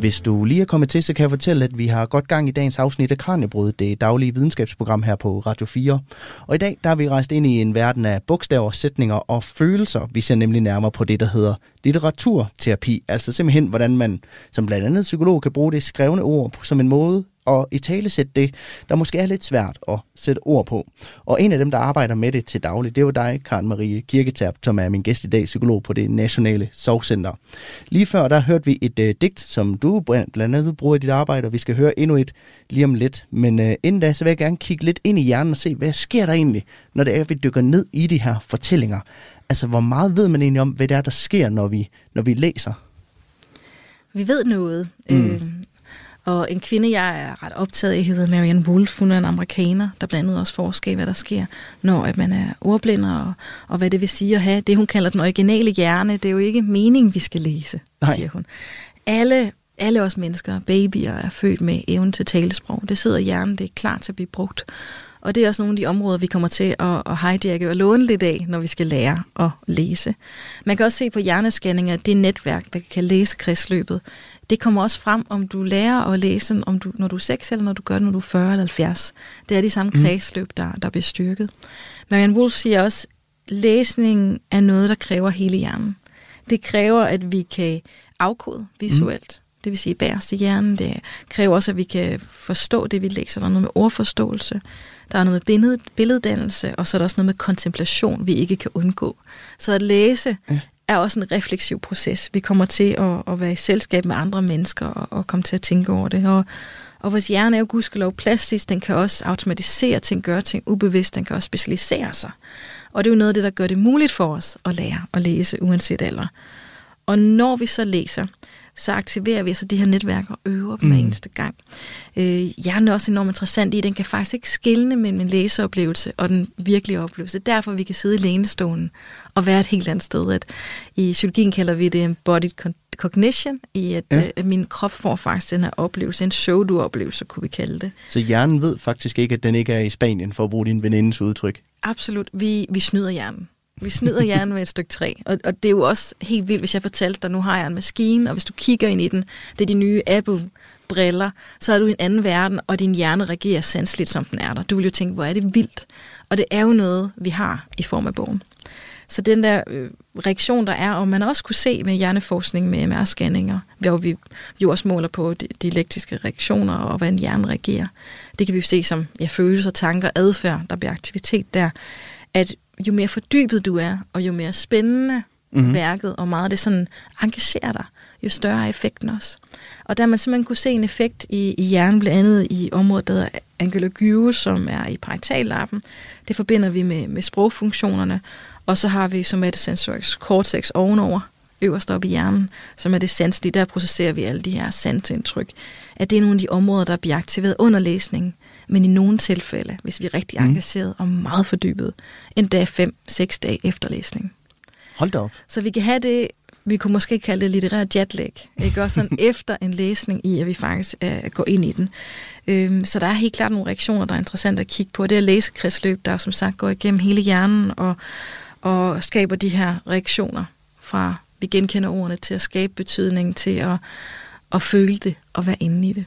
Hvis du lige er kommet til, så kan jeg fortælle, at vi har godt gang i dagens afsnit af Kranjebrud, det daglige videnskabsprogram her på Radio 4. Og i dag der er vi rejst ind i en verden af bogstaver, sætninger og følelser. Vi ser nemlig nærmere på det, der hedder litteraturterapi. Altså simpelthen, hvordan man som blandt andet psykolog kan bruge det skrevne ord som en måde og i tale sætte det, der måske er lidt svært at sætte ord på. Og en af dem, der arbejder med det til daglig, det er jo dig, Karen Marie Kirketab, som er min gæst i dag, psykolog på det Nationale Sorgcenter. Lige før, der hørte vi et øh, digt, som du blandt andet bruger i dit arbejde, og vi skal høre endnu et lige om lidt. Men øh, inden da, så vil jeg gerne kigge lidt ind i hjernen og se, hvad sker der egentlig, når det er, at vi dykker ned i de her fortællinger. Altså, hvor meget ved man egentlig om, hvad det er, der sker, når vi, når vi læser? Vi ved noget. Mm. Øh, og en kvinde, jeg er ret optaget af, hedder Marianne Wolf. Hun er en amerikaner, der blandt andet også forsker i, hvad der sker, når at man er ordblind, og, og hvad det vil sige at have det, hun kalder den originale hjerne. Det er jo ikke meningen, vi skal læse, Nej. siger hun. Alle, alle os mennesker, babyer, er født med evnen til talesprog. Det sidder i hjernen, det er klar til at blive brugt. Og det er også nogle af de områder, vi kommer til at, at hijacke og låne lidt af, når vi skal lære at læse. Man kan også se på hjernescanninger, det netværk, der kan læse kredsløbet, det kommer også frem, om du lærer at læse, om du, når du er 6, eller når du gør det, når du er 40 eller 70. Det er de samme mm. kredsløb, der, der bliver styrket. Marianne Wolf siger også, læsning er noget, der kræver hele hjernen. Det kræver, at vi kan afkode visuelt. Mm. Det vil sige bæres i hjernen. Det kræver også, at vi kan forstå det, vi læser. Der er noget med ordforståelse. Der er noget med billed, billeddannelse, og så er der også noget med kontemplation, vi ikke kan undgå. Så at læse ja er også en refleksiv proces. Vi kommer til at, at være i selskab med andre mennesker og, og komme til at tænke over det. Og, og vores hjerne er jo gudskelov plastisk, den kan også automatisere ting, gøre ting ubevidst, den kan også specialisere sig. Og det er jo noget af det, der gør det muligt for os at lære at læse, uanset alder. Og når vi så læser, så aktiverer vi altså de her netværk og øver dem mm. hver eneste gang. Øh, hjernen er også enormt interessant i, den kan faktisk ikke skille mellem en læseoplevelse og den virkelige oplevelse. Derfor vi kan sidde i lænestolen og være et helt andet sted. At I psykologien kalder vi det embodied cognition, i at, ja. øh, min krop får faktisk den her oplevelse, en show-du-oplevelse, kunne vi kalde det. Så hjernen ved faktisk ikke, at den ikke er i Spanien, for at bruge din venindes udtryk? Absolut. Vi, vi snyder hjernen. Vi snyder hjernen med et stykke træ. Og, og det er jo også helt vildt, hvis jeg fortalte dig, nu har jeg en maskine, og hvis du kigger ind i den, det er de nye Apple briller, så er du i en anden verden, og din hjerne reagerer sandsligt, som den er der. Du vil jo tænke, hvor er det vildt. Og det er jo noget, vi har i form af bogen. Så den der øh, reaktion, der er, og man også kunne se med hjerneforskning med MR-scanninger, hvor vi jo også måler på de, de elektriske reaktioner og hvordan hjernen reagerer. Det kan vi jo se som ja, følelser, tanker, adfærd, der bliver aktivitet der. At jo mere fordybet du er, og jo mere spændende mm-hmm. værket, og meget det sådan engagerer dig, jo større er effekten også. Og der man simpelthen kunne se en effekt i, i hjernen, blandt andet i området, der hedder angular som er i paritallappen. Det forbinder vi med, med sprogfunktionerne, og så har vi somatosensorisk cortex ovenover, øverst oppe i hjernen, som er det sanselige. Der processerer vi alle de her sansindtryk. At det er nogle af de områder, der bliver aktiveret under læsningen. Men i nogle tilfælde, hvis vi er rigtig mm. engageret og meget fordybet, endda 5-6 dage efter læsning. Hold da op. Så vi kan have det vi kunne måske kalde det litterær jetlag. Ikke? Også sådan efter en læsning i, at vi faktisk uh, går ind i den. Øhm, så der er helt klart nogle reaktioner, der er interessant at kigge på. Det er læsekredsløb, der som sagt går igennem hele hjernen og, og skaber de her reaktioner fra vi genkender ordene til at skabe betydning, til at, at føle det og være inde i det.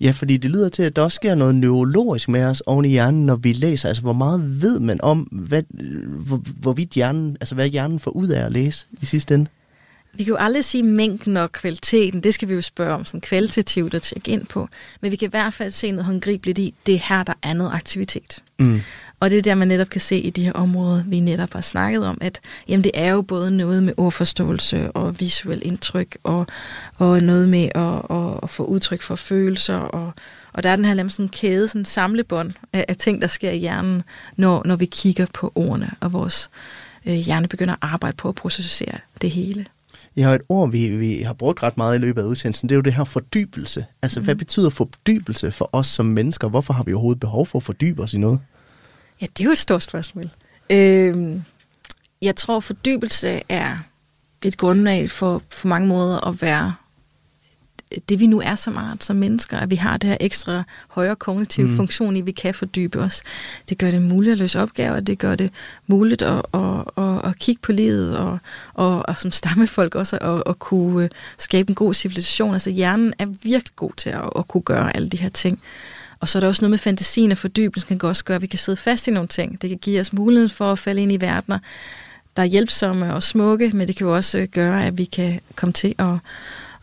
Ja, fordi det lyder til, at der også sker noget neurologisk med os oven i hjernen, når vi læser. Altså, hvor meget ved man om, hvad, hvor, hvorvidt hjernen, altså, hvad hjernen får ud af at læse i sidste ende? Vi kan jo aldrig sige mængden og kvaliteten, det skal vi jo spørge om sådan kvalitativt at tjekke ind på. Men vi kan i hvert fald se noget håndgribeligt i, det er her, der er noget aktivitet. Mm. Og det er der, man netop kan se i de her områder, vi netop har snakket om, at jamen, det er jo både noget med ordforståelse og visuel indtryk, og, og noget med at, at, at få udtryk for følelser, og, og der er den her sådan kæde, sådan samlebånd af, af ting, der sker i hjernen, når, når vi kigger på ordene, og vores øh, hjerne begynder at arbejde på at processere det hele. Ja, et ord, vi, vi har brugt ret meget i løbet af udsendelsen, det er jo det her fordybelse. Altså, mm. hvad betyder fordybelse for os som mennesker? Hvorfor har vi overhovedet behov for at fordybe os i noget? Ja, det er jo et stort spørgsmål. Øh, jeg tror, fordybelse er et grundlag for, for mange måder at være det vi nu er som art, som mennesker, at vi har det her ekstra højere kognitive mm. funktion i, vi kan fordybe os. Det gør det muligt at løse opgaver, det gør det muligt at, at, at, at kigge på livet, og, og, og som stammefolk også at, at kunne øh, skabe en god civilisation. Altså hjernen er virkelig god til at, at kunne gøre alle de her ting. Og så er der også noget med fantasien og fordybelsen, kan også gøre, at vi kan sidde fast i nogle ting. Det kan give os mulighed for at falde ind i verdener, der er hjælpsomme og smukke, men det kan jo også gøre, at vi kan komme til at,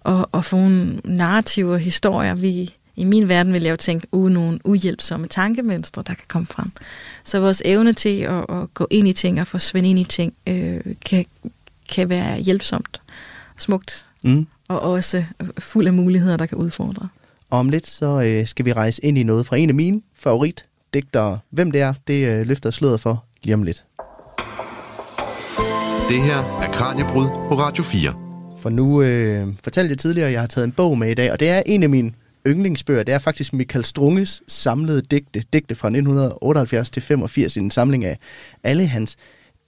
at, at få nogle narrativer, historier, vi i min verden vil jeg jo tænke, uh, nogle uhjælpsomme tankemønstre, der kan komme frem. Så vores evne til at, at gå ind i ting og forsvinde ind i ting, øh, kan, kan være hjælpsomt, smukt, mm. og også fuld af muligheder, der kan udfordre. Og om lidt, så øh, skal vi rejse ind i noget fra en af mine favoritdigtere. Hvem det er, det øh, løfter sløret for lige om lidt. Det her er Kranjebrud på Radio 4. For nu øh, fortalte jeg tidligere, at jeg har taget en bog med i dag, og det er en af mine yndlingsbøger. Det er faktisk Michael Strunges samlede digte, digte fra 1978 til 85 i en samling af alle hans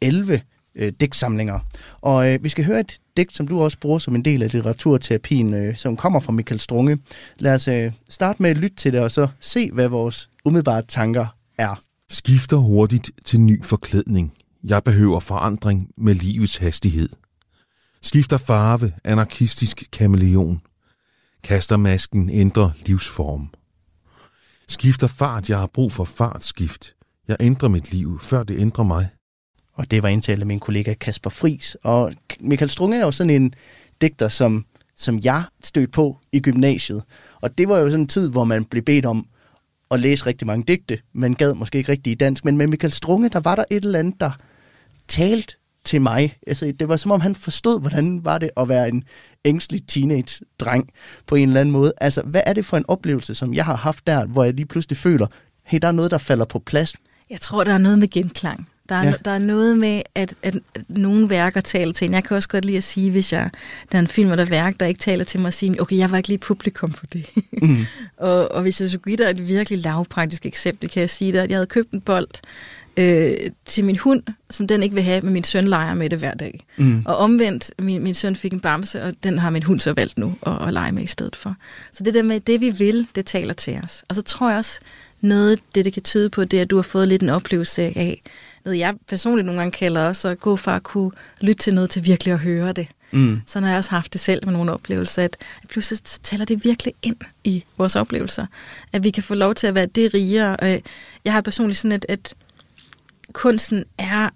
11 øh, digtsamlinger. Og øh, vi skal høre et digt, som du også bruger som en del af litteraturterapien, øh, som kommer fra Michael Strunge. Lad os øh, starte med at lytte til det, og så se, hvad vores umiddelbare tanker er. Skifter hurtigt til ny forklædning. Jeg behøver forandring med livets hastighed. Skifter farve, anarkistisk kameleon. Kaster masken, ændrer livsform. Skifter fart, jeg har brug for fartskift. Jeg ændrer mit liv, før det ændrer mig. Og det var indtalt af min kollega Kasper Fris. Og Michael Strunge er jo sådan en digter, som, som jeg stødte på i gymnasiet. Og det var jo sådan en tid, hvor man blev bedt om at læse rigtig mange digte. Man gad måske ikke rigtig i dansk, men med Michael Strunge, der var der et eller andet, der talte til mig. Altså, det var som om, han forstod, hvordan var det at være en ængstelig teenage-dreng på en eller anden måde. Altså, hvad er det for en oplevelse, som jeg har haft der, hvor jeg lige pludselig føler, hey, der er noget, der falder på plads? Jeg tror, der er noget med genklang. Der er, ja. der er noget med, at, at, nogle værker taler til en. Jeg kan også godt lide at sige, hvis jeg, der er en film eller værk, der ikke taler til mig, at sige, okay, jeg var ikke lige publikum for det. Mm. og, og hvis jeg skulle give dig et virkelig lavpraktisk eksempel, kan jeg sige dig, at jeg havde købt en bold øh, til min hund, som den ikke vil have, men min søn leger med det hver dag. Mm. Og omvendt, min, min søn fik en bamse, og den har min hund så valgt nu at, at lege med i stedet for. Så det der med, det vi vil, det taler til os. Og så tror jeg også, noget det, det kan tyde på, det er, at du har fået lidt en oplevelse af, noget jeg personligt nogle gange kalder også at gå fra at kunne lytte til noget til virkelig at høre det. Mm. Så har jeg også haft det selv med nogle oplevelser, at pludselig taler det virkelig ind i vores oplevelser. At vi kan få lov til at være det rigere. Jeg har personligt sådan, at, at kunsten er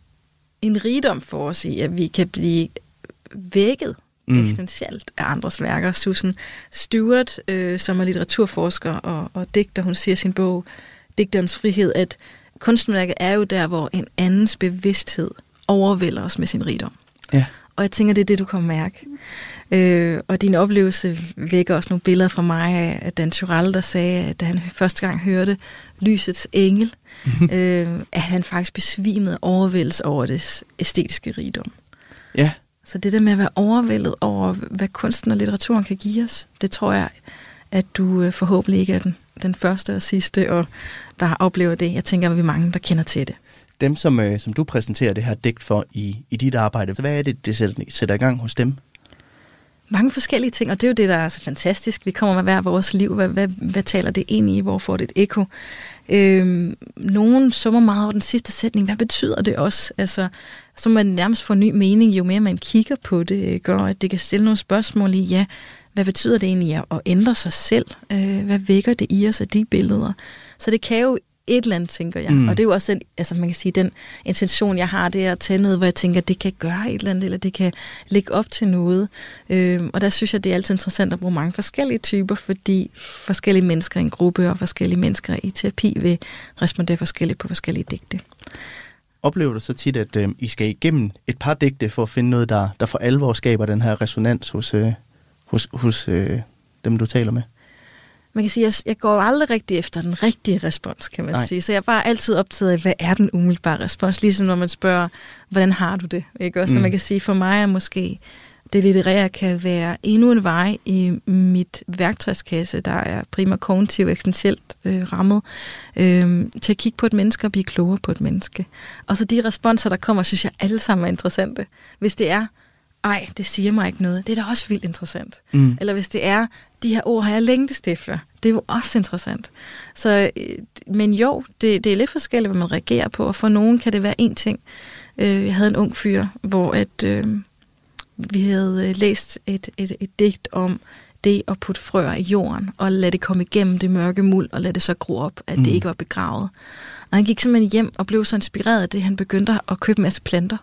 en rigdom for os i, at vi kan blive vækket mm. eksistentielt af andres værker. Susan Stewart, øh, som er litteraturforsker og, og digter, hun siger i sin bog, Digterens frihed, at kunstværket er jo der, hvor en andens bevidsthed overvælder os med sin rigdom. Ja. Og jeg tænker, det er det, du kan mærke. Øh, og din oplevelse vækker også nogle billeder fra mig af Dan Turell, der sagde, at da han første gang hørte Lysets Engel, mm-hmm. øh, at han faktisk besvimede overvældelse over det æstetiske rigdom. Ja. Så det der med at være overvældet over, hvad kunsten og litteraturen kan give os, det tror jeg, at du øh, forhåbentlig ikke er den, den første og sidste, og der oplever det. Jeg tænker, at vi er mange, der kender til det. Dem, som, øh, som du præsenterer det her digt for i, i dit arbejde, hvad er det, det sætter, sætter i gang hos dem? mange forskellige ting, og det er jo det, der er så fantastisk. Vi kommer med hver vores liv. Hvad, hvad, hvad taler det ind i? Hvor får det et ekko? Øhm, nogen summer meget over den sidste sætning. Hvad betyder det også? Altså, så man nærmest får ny mening, jo mere man kigger på det, gør, at det kan stille nogle spørgsmål i, ja, hvad betyder det egentlig at ændre sig selv? Øh, hvad vækker det i os af de billeder? Så det kan jo et eller andet, tænker jeg. Mm. Og det er jo også den, altså man kan sige, den intention, jeg har, det er at tage noget, hvor jeg tænker, det kan gøre et eller andet, eller det kan lægge op til noget. Øhm, og der synes jeg, det er altid interessant at bruge mange forskellige typer, fordi forskellige mennesker i en gruppe og forskellige mennesker i terapi vil respondere forskelligt på forskellige digte. Oplever du så tit, at øh, I skal igennem et par digte for at finde noget, der, der for alvor skaber den her resonans hos, øh, hos, hos øh, dem, du taler med? man kan sige, jeg, jeg går aldrig rigtig efter den rigtige respons, kan man Nej. sige. Så jeg er bare altid optaget af, hvad er den umiddelbare respons? Ligesom når man spørger, hvordan har du det? Ikke? Også, mm. Så man kan sige, for mig er måske det litterære kan være endnu en vej i mit værktøjskasse, der er prima kognitiv eksistentielt øh, rammet, øh, til at kigge på et menneske og blive klogere på et menneske. Og så de responser, der kommer, synes jeg alle sammen er interessante. Hvis det er, ej, det siger mig ikke noget. Det er da også vildt interessant. Mm. Eller hvis det er, de her ord har jeg længtes efter. Det er jo også interessant. Så, øh, men jo, det, det er lidt forskelligt, hvad man reagerer på, og for nogen kan det være en ting. Øh, jeg havde en ung fyr, hvor at, øh, vi havde læst et, et, et digt om det at putte frøer i jorden, og lade det komme igennem det mørke muld, og lade det så gro op, at mm. det ikke var begravet. Og han gik simpelthen hjem og blev så inspireret af det, han begyndte at købe en masse planter.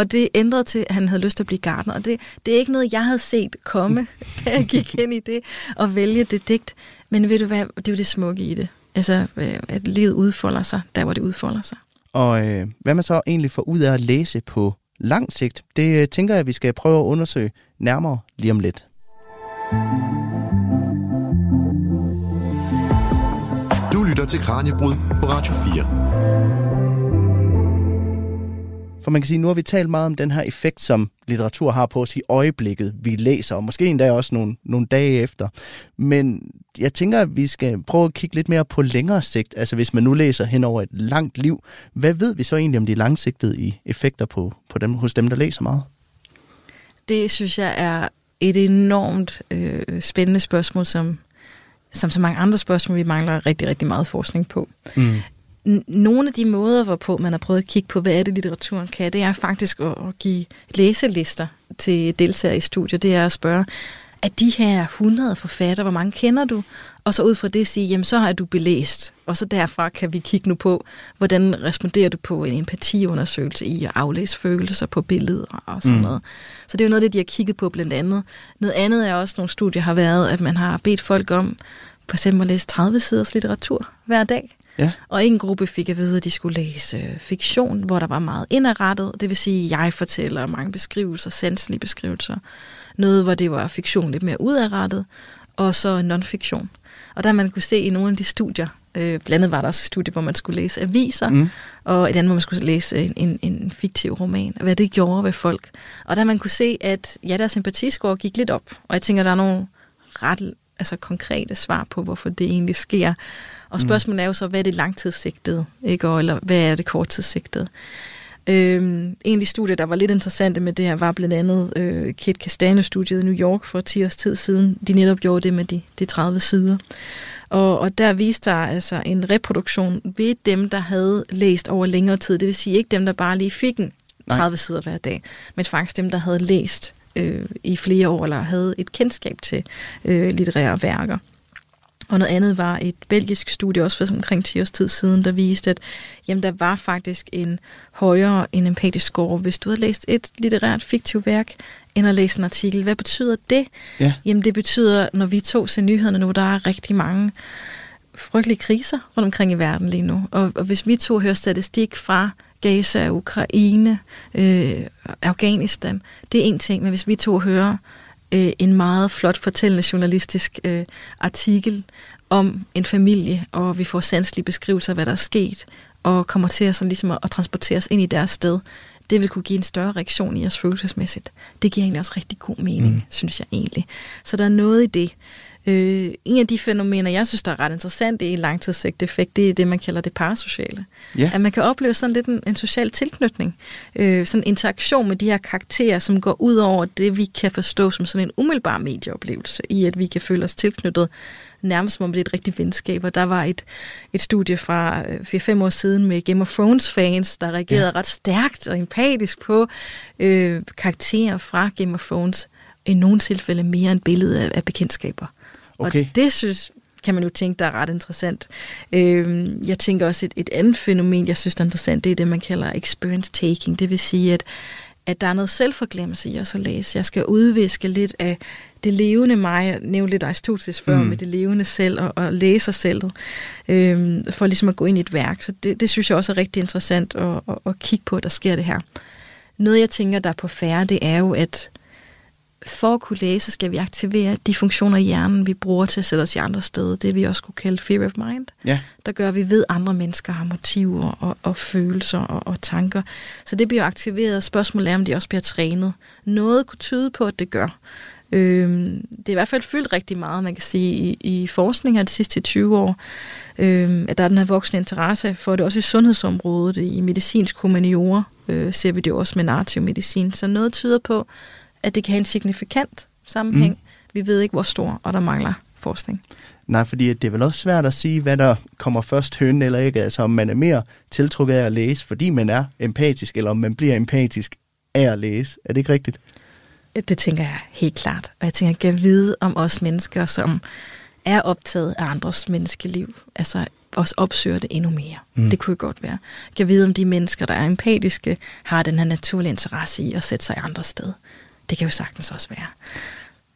Og det ændrede til, at han havde lyst til at blive gartner. Og det, det er ikke noget, jeg havde set komme, da jeg gik ind i det og vælge det digt. Men ved du hvad, det er jo det smukke i det. Altså, øh, at livet udfolder sig, der hvor det udfolder sig. Og øh, hvad man så egentlig får ud af at læse på lang sigt, det øh, tænker jeg, at vi skal prøve at undersøge nærmere lige om lidt. Du lytter til Kranjebrud på Radio 4. For man kan sige, nu har vi talt meget om den her effekt, som litteratur har på os i øjeblikket, vi læser, og måske endda også nogle, nogle dage efter. Men jeg tænker, at vi skal prøve at kigge lidt mere på længere sigt. Altså hvis man nu læser hen over et langt liv, hvad ved vi så egentlig om de langsigtede effekter på, på dem, hos dem, der læser meget? Det synes jeg er et enormt øh, spændende spørgsmål, som, som så mange andre spørgsmål, vi mangler rigtig, rigtig meget forskning på. Mm nogle af de måder, hvorpå man har prøvet at kigge på, hvad er det litteraturen kan, det er faktisk at, give læselister til deltagere i studiet. Det er at spørge, at de her 100 forfattere, hvor mange kender du? Og så ud fra det sige, jamen så har du belæst. Og så derfra kan vi kigge nu på, hvordan responderer du på en empatiundersøgelse i at aflæse følelser på billeder og sådan mm. noget. Så det er jo noget af det, de har kigget på blandt andet. Noget andet er også, nogle studier har været, at man har bedt folk om for eksempel at læse 30 siders litteratur hver dag. Ja. Og en gruppe fik at vide, at de skulle læse øh, fiktion, hvor der var meget indrettet. Det vil sige, jeg fortæller mange beskrivelser, sanselige beskrivelser. Noget, hvor det var fiktion lidt mere udadrettet. Og så non-fiktion. Og der man kunne se i nogle af de studier, øh, blandt andet var der også et studie, hvor man skulle læse aviser, mm. og et andet, hvor man skulle læse en, en, en fiktiv roman, hvad det gjorde ved folk. Og der man kunne se, at ja, deres sympatiscore gik lidt op. Og jeg tænker, der er nogle ret altså, konkrete svar på, hvorfor det egentlig sker. Og mm. spørgsmålet er jo så, hvad er det langtidssigtede, ikke? Og, eller hvad er det korttidssigtede? Øhm, en af de studier, der var lidt interessante med det her, var blandt andet øh, Kit Castano-studiet i New York for 10 års tid siden. De netop gjorde det med de, de 30 sider. Og, og der viste der altså en reproduktion ved dem, der havde læst over længere tid. Det vil sige ikke dem, der bare lige fik en 30 Nej. sider hver dag, men faktisk dem, der havde læst øh, i flere år, eller havde et kendskab til øh, litterære værker. Og noget andet var et belgisk studie, også for omkring 10 års tid siden, der viste, at jamen, der var faktisk en højere en empatisk score, hvis du havde læst et litterært fiktivt værk, end at læse en artikel. Hvad betyder det? Ja. Jamen det betyder, når vi to ser nyhederne nu, der er rigtig mange frygtelige kriser rundt omkring i verden lige nu. Og, og hvis vi to hører statistik fra Gaza, Ukraine, øh, Afghanistan, det er en ting, men hvis vi to hører øh, en meget flot fortællende journalistisk øh, artikel om en familie, og vi får sanselige beskrivelser af, hvad der er sket, og kommer til at, sådan ligesom at, at transportere os ind i deres sted. Det vil kunne give en større reaktion i os følelsesmæssigt. Det giver egentlig også rigtig god mening, mm. synes jeg egentlig. Så der er noget i det. Øh, en af de fænomener, jeg synes, der er ret interessant i langtidseffekt, det er det, man kalder det parasociale. Ja. At man kan opleve sådan lidt en, en social tilknytning. Øh, sådan en interaktion med de her karakterer, som går ud over det, vi kan forstå som sådan en umiddelbar medieoplevelse, i at vi kan føle os tilknyttet nærmest som om det er et rigtigt venskab. Og der var et, et studie fra 4-5 øh, år siden med Game of Thrones-fans, der reagerede ja. ret stærkt og empatisk på øh, karakterer fra Game of Thrones. I nogle tilfælde mere end billede af, af bekendtskaber. Okay. Og det synes kan man jo tænke, der er ret interessant. Øh, jeg tænker også, et, et andet fænomen, jeg synes er interessant, det er det, man kalder experience taking. Det vil sige, at, at der er noget selvforglemmelse i os at læse. Jeg skal udviske lidt af det levende mig. Jeg nævnte lidt Aristoteles før mm. med det levende selv og, og læser selv, øh, for ligesom at gå ind i et værk. Så det, det synes jeg også er rigtig interessant at, at, at kigge på, at der sker det her. Noget, jeg tænker, der er på færre, det er jo, at for at kunne læse, skal vi aktivere de funktioner i hjernen, vi bruger til at sætte os i andre steder. Det vi også kunne kalde fear of mind. Ja. Der gør, at vi ved, at andre mennesker har motiver og, og følelser og, og tanker. Så det bliver aktiveret, og spørgsmålet er, om de også bliver trænet. Noget kunne tyde på, at det gør. Øhm, det er i hvert fald fyldt rigtig meget, man kan sige, i, i forskning her de sidste 20 år. Øhm, at der er den her voksne interesse for det, også i sundhedsområdet, i medicinsk humaniora, øh, ser vi det også med narrativ medicin. Så noget tyder på, at det kan have en signifikant sammenhæng. Mm. Vi ved ikke, hvor stor, og der mangler forskning. Nej, fordi det er vel også svært at sige, hvad der kommer først, høn eller ikke. Altså om man er mere tiltrukket af at læse, fordi man er empatisk, eller om man bliver empatisk af at læse. Er det ikke rigtigt? Det tænker jeg helt klart. Og jeg tænker, at jeg kan vide om os mennesker, som er optaget af andres menneskeliv, altså også opsøger det endnu mere. Mm. Det kunne godt være. Jeg kan vide om de mennesker, der er empatiske, har den her naturlige interesse i at sætte sig andre sted. Det kan jo sagtens også være.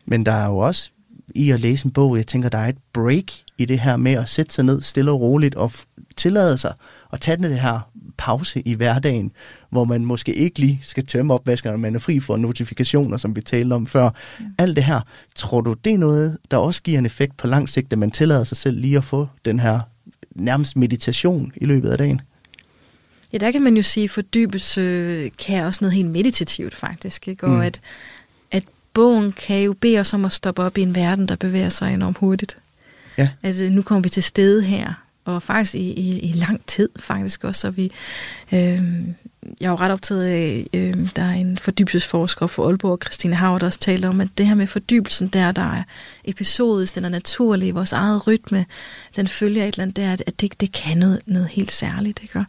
Men der er jo også i at læse en bog, jeg tænker, der er et break i det her med at sætte sig ned stille og roligt og tillade sig at tage den det her pause i hverdagen, hvor man måske ikke lige skal tømme opvaskerne, man er fri for notifikationer, som vi talte om før. Ja. Alt det her, tror du, det er noget, der også giver en effekt på lang sigt, at man tillader sig selv lige at få den her nærmest meditation i løbet af dagen? Ja, der kan man jo sige, at fordybelse øh, kan også noget helt meditativt faktisk. Ikke? Og mm. at, at bogen kan jo bede os om at stoppe op i en verden, der bevæger sig enormt hurtigt. Ja. At øh, nu kommer vi til stede her, og faktisk i, i, i lang tid faktisk også, så vi, øh, jeg er jo ret optaget af, øh, der er en fordybelsesforsker for Aalborg, Christine Hauer, der også taler om, at det her med fordybelsen, der, der er episodisk, den er naturlig, vores eget rytme, den følger et eller andet der, at det, det kan noget, noget helt særligt. Ikke?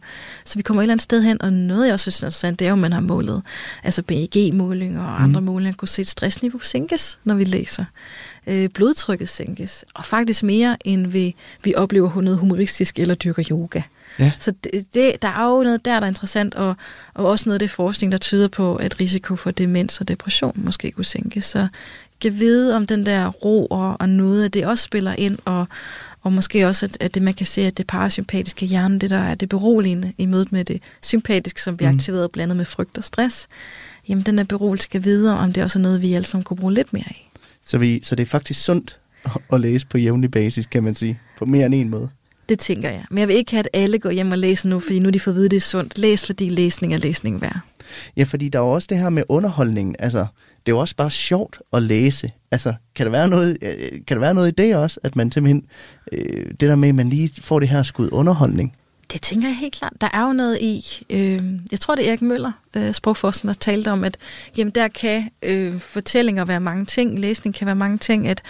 Så vi kommer et eller andet sted hen, og noget jeg også synes er interessant, det er jo, at man har målet, altså BEG-målinger og andre mm. målinger, kunne se et stressniveau sænkes, når vi læser. Øh, blodtrykket sænkes, og faktisk mere, end vi, vi oplever noget humoristisk eller dyrker yoga. Ja. Så det, det, der er jo noget der, der er interessant, og, og også noget af det forskning, der tyder på, at risiko for demens og depression måske kunne sænke. Så kan vide om den der ro og, og noget af det også spiller ind, og, og måske også, at, at det man kan se, at det parasympatiske hjerne, det der er det beroligende i mødet med det sympatiske, som bliver mm. aktiveret blandet med frygt og stress, jamen den er beroligelse skal videre, om det også er noget, vi alle sammen kunne bruge lidt mere af. Så, vi, så det er faktisk sundt at læse på jævnlig basis, kan man sige, på mere end en måde? Det tænker jeg. Men jeg vil ikke have, at alle går hjem og læser nu, fordi nu de får at vide, det er sundt. Læs, fordi læsning er læsning værd. Ja, fordi der er også det her med underholdningen. Altså, det er jo også bare sjovt at læse. Altså, kan der være noget, øh, kan der være noget i det også, at man simpelthen, øh, det der med, at man lige får det her skud underholdning? Det tænker jeg helt klart. Der er jo noget i, øh, jeg tror det er Erik Møller, øh, sprogforskeren, der talte om, at jamen, der kan øh, fortællinger være mange ting, læsning kan være mange ting, at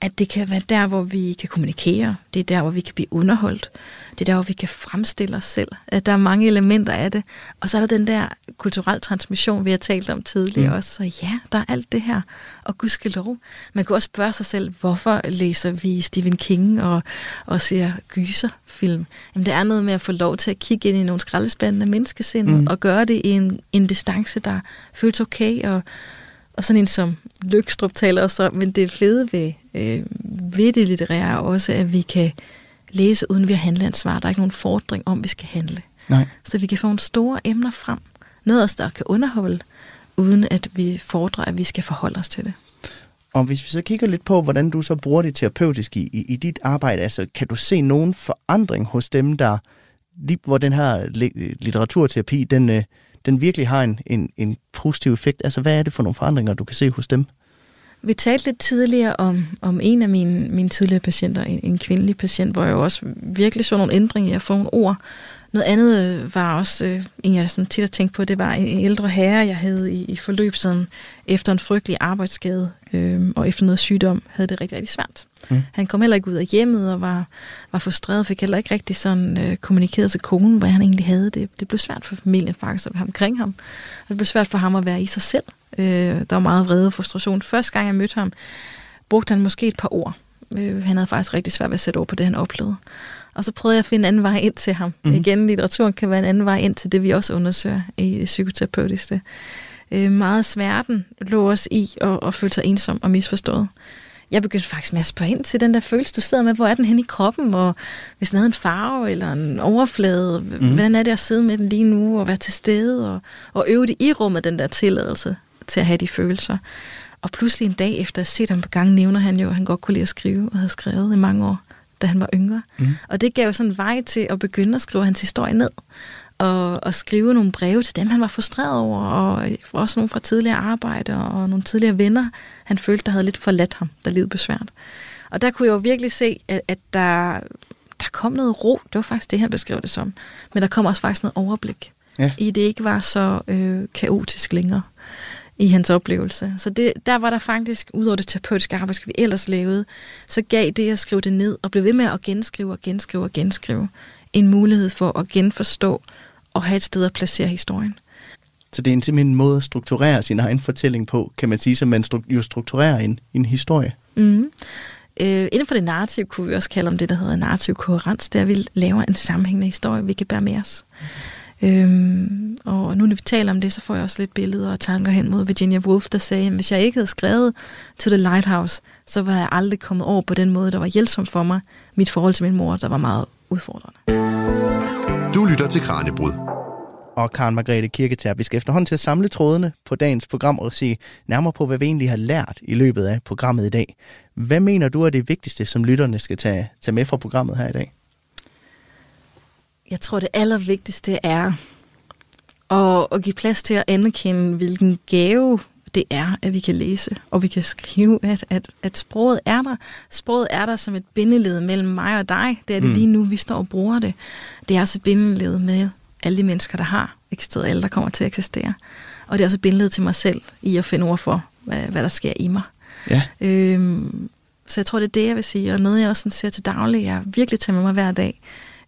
at det kan være der, hvor vi kan kommunikere. Det er der, hvor vi kan blive underholdt. Det er der, hvor vi kan fremstille os selv. At der er mange elementer af det. Og så er der den der kulturel transmission, vi har talt om tidligere mm. også. Så ja, der er alt det her. Og gudskelov. Man kan også spørge sig selv, hvorfor læser vi Stephen King og, og ser gyserfilm? Jamen, det er noget med at få lov til at kigge ind i nogle skraldespandende menneskesindet mm. og gøre det i en, en distance, der føles okay og og sådan en som Lykstrup taler også om, men det fede ved, øh, ved det litterære er også, at vi kan læse uden vi har handleansvar. Der er ikke nogen fordring om, vi skal handle. Nej. Så vi kan få nogle store emner frem. Noget os, der kan underholde, uden at vi fordrer, at vi skal forholde os til det. Og hvis vi så kigger lidt på, hvordan du så bruger det terapeutisk i, i, i dit arbejde, altså kan du se nogen forandring hos dem, der, hvor den her litteraturterapi, den, øh, den virkelig har en, en, en positiv effekt? Altså, hvad er det for nogle forandringer, du kan se hos dem? Vi talte lidt tidligere om, om en af mine, mine tidligere patienter, en, en kvindelig patient, hvor jeg jo også virkelig så nogle ændringer i at få nogle ord. Noget andet øh, var også, øh, en jeg sådan tit har tænkt på, det var en ældre herre, jeg havde i, i forløb sådan, efter en frygtelig arbejdsskade øh, og efter noget sygdom, havde det rigtig, rigtig svært. Mm. Han kom heller ikke ud af hjemmet og var, var frustreret, fik heller ikke rigtig sådan øh, kommunikeret til konen, hvad han egentlig havde. Det, det blev svært for familien faktisk at være omkring ham. Og det blev svært for ham at være i sig selv. Øh, der var meget vrede og frustration. Første gang jeg mødte ham, brugte han måske et par ord. Øh, han havde faktisk rigtig svært ved at sætte ord på det, han oplevede. Og så prøvede jeg at finde en anden vej ind til ham. Mm. Igen, litteraturen kan være en anden vej ind til det, vi også undersøger i psykoterapeutiske. Øh, meget smerten lå os i at, at føle sig ensom og misforstået. Jeg begyndte faktisk med at spørge ind til den der følelse, du sidder med. Hvor er den hen i kroppen? Og hvis den havde en farve eller en overflade, mm. hvordan er det at sidde med den lige nu og være til stede og, og øve det i rummet, den der tilladelse til at have de følelser. Og pludselig en dag efter at se ham på gang, nævner han jo, at han godt kunne lide at skrive og havde skrevet i mange år da han var yngre. Mm. Og det gav sådan en vej til at begynde at skrive hans historie ned. Og, og skrive nogle breve til dem, han var frustreret over, og også nogle fra tidligere arbejde, og nogle tidligere venner, han følte, der havde lidt forladt ham, da livet blev svært. Og der kunne jeg jo virkelig se, at, at der, der kom noget ro. Det var faktisk det, han beskrev det som. Men der kom også faktisk noget overblik. Ja. I det ikke var så øh, kaotisk længere i hans oplevelse. Så det, der var der faktisk, udover det terapeutiske arbejde, vi ellers lavede, så gav det at skrive det ned og blev ved med at genskrive og genskrive og genskrive en mulighed for at genforstå og have et sted at placere historien. Så det er en simpelthen en måde at strukturere sin egen fortælling på, kan man sige, som man jo strukturerer en, en historie. Mm. Øh, inden for det narrativ kunne vi også kalde om det, der hedder narrativ koherens, der vi laver en sammenhængende historie, vi kan bære med os. Mm. Øhm, og nu når vi taler om det, så får jeg også lidt billeder og tanker hen mod Virginia Woolf, der sagde, at hvis jeg ikke havde skrevet To the Lighthouse, så var jeg aldrig kommet over på den måde, der var hjælpsom for mig. Mit forhold til min mor, der var meget udfordrende. Du lytter til Kranjebrud. Og Karen Margrethe Kirketær, vi skal efterhånden til at samle trådene på dagens program og se nærmere på, hvad vi egentlig har lært i løbet af programmet i dag. Hvad mener du er det vigtigste, som lytterne skal tage, tage med fra programmet her i dag? Jeg tror, det allervigtigste er at, at give plads til at anerkende, hvilken gave det er, at vi kan læse, og vi kan skrive, at, at, at sproget er der. Sproget er der som et bindeled mellem mig og dig. Det er det mm. lige nu, vi står og bruger det. Det er også et bindeled med alle de mennesker, der har eksisteret, alle der kommer til at eksistere. Og det er også et bindeled til mig selv, i at finde ord for, hvad, hvad der sker i mig. Ja. Øhm, så jeg tror, det er det, jeg vil sige, og noget, jeg også sådan ser til daglig, jeg virkelig tager med mig hver dag,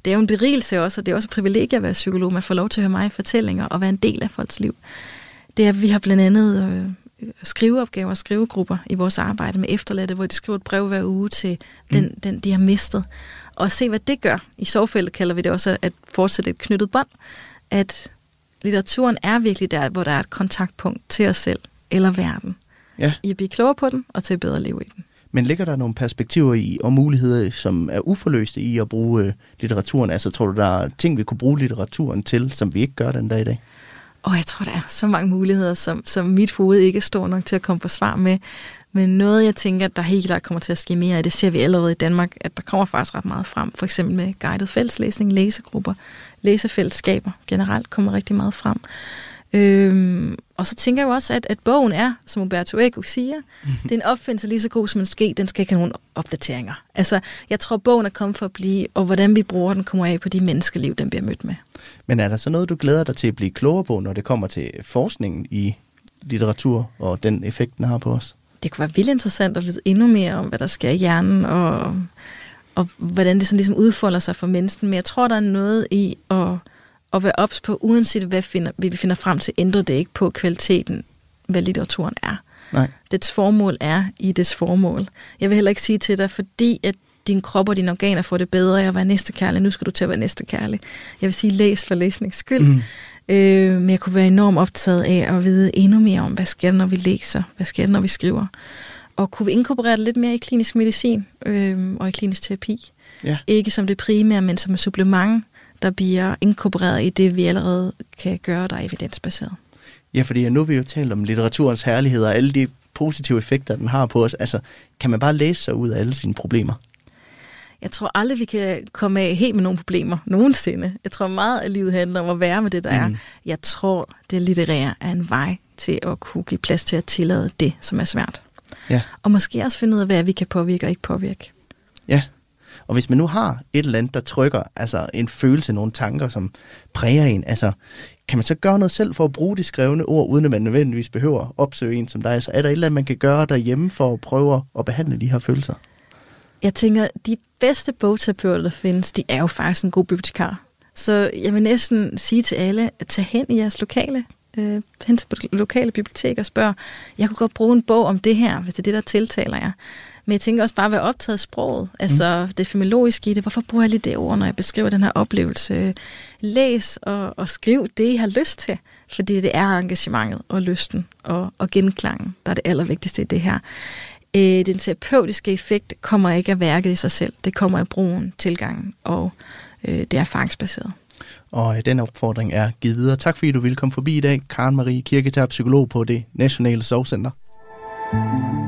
det er jo en berigelse også, og det er også et privilegie at være psykolog. Man får lov til at høre mig i fortællinger og være en del af folks liv. Det er, at vi har blandt andet øh, skriveopgaver og skrivegrupper i vores arbejde med efterladte, hvor de skriver et brev hver uge til den, mm. den de har mistet. Og se, hvad det gør. I sovfældet kalder vi det også at fortsætte et knyttet bånd. At litteraturen er virkelig der, hvor der er et kontaktpunkt til os selv eller verden. Ja. I at blive klogere på den, og til at bedre leve i den. Men ligger der nogle perspektiver i og muligheder, som er uforløste i at bruge øh, litteraturen? Altså tror du, der er ting, vi kunne bruge litteraturen til, som vi ikke gør den dag i dag? Og jeg tror, der er så mange muligheder, som, som mit hoved ikke er stor nok til at komme på svar med. Men noget, jeg tænker, der helt klart kommer til at ske mere af, det ser vi allerede i Danmark, at der kommer faktisk ret meget frem. For eksempel med guided fælleslæsning, læsegrupper, læsefællesskaber generelt kommer rigtig meget frem. Øhm, og så tænker jeg jo også, at, at bogen er, som Umberto Eco siger, det er en opfindelse lige så god som en ske, den skal ikke have nogen opdateringer. Altså, jeg tror, bogen er kommet for at blive, og hvordan vi bruger den, kommer af på de menneskeliv, den bliver mødt med. Men er der så noget, du glæder dig til at blive klogere på, når det kommer til forskningen i litteratur og den effekt, den har på os? Det kunne være vildt interessant at vide endnu mere om, hvad der sker i hjernen, og, og hvordan det sådan ligesom udfolder sig for mennesken. Men jeg tror, der er noget i at at være ops på, uanset hvad finder, vi finder frem til, ændrer det ikke på kvaliteten, hvad litteraturen er. Nej. Dets formål er i dets formål. Jeg vil heller ikke sige til dig, fordi at din krop og dine organer får det bedre af at være næstekærlig. Nu skal du til at være næstekærlig. Jeg vil sige, læs for læsnings skyld. Mm. Øh, men jeg kunne være enormt optaget af at vide endnu mere om, hvad sker der, når vi læser? Hvad sker der, når vi skriver? Og kunne vi inkorporere det lidt mere i klinisk medicin øh, og i klinisk terapi? Ja. Ikke som det primære, men som et supplement der bliver inkorporeret i det, vi allerede kan gøre, der er evidensbaseret. Ja, fordi nu har vi jo talt om litteraturens herlighed og alle de positive effekter, den har på os. Altså, kan man bare læse sig ud af alle sine problemer? Jeg tror aldrig, vi kan komme af helt med nogle problemer nogensinde. Jeg tror meget, at livet handler om at være med det, der mm. er. Jeg tror, det litterære er en vej til at kunne give plads til at tillade det, som er svært. Ja. Og måske også finde ud af, hvad vi kan påvirke og ikke påvirke. Ja. Og hvis man nu har et eller andet, der trykker, altså en følelse, nogle tanker, som præger en, altså kan man så gøre noget selv for at bruge de skrevne ord, uden at man nødvendigvis behøver at opsøge en som dig? Så er der et eller andet, man kan gøre derhjemme for at prøve at behandle de her følelser? Jeg tænker, de bedste bogterapeuter, der findes, de er jo faktisk en god bibliotekar. Så jeg vil næsten sige til alle, at tage hen i jeres lokale, øh, hen til lokale bibliotek og spørg, jeg kunne godt bruge en bog om det her, hvis det er det, der tiltaler jer. Men jeg tænker også bare at være optaget af sproget, altså mm. det femologiske i det. Hvorfor bruger jeg lige det ord, når jeg beskriver den her oplevelse? Læs og, og skriv det, I har lyst til, fordi det er engagementet og lysten og, og genklangen, der er det allervigtigste i det her. Øh, den terapeutiske effekt kommer ikke af værket i sig selv. Det kommer af brugen, tilgangen og øh, det er erfaringsbaseret. Og øh, den opfordring er givet videre. Tak fordi du ville komme forbi i dag. Karen Marie Kirketab, psykolog på det Nationale Sovcenter. Du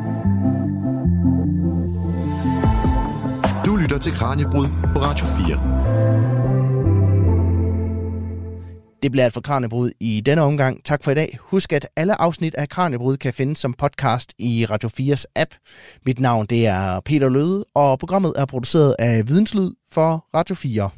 til Kranjebrud på Radio 4. Det bliver et for Kranjebrud i denne omgang. Tak for i dag. Husk, at alle afsnit af Kranjebrud kan findes som podcast i Radio 4's app. Mit navn det er Peter Løde, og programmet er produceret af Videnslyd for Radio 4.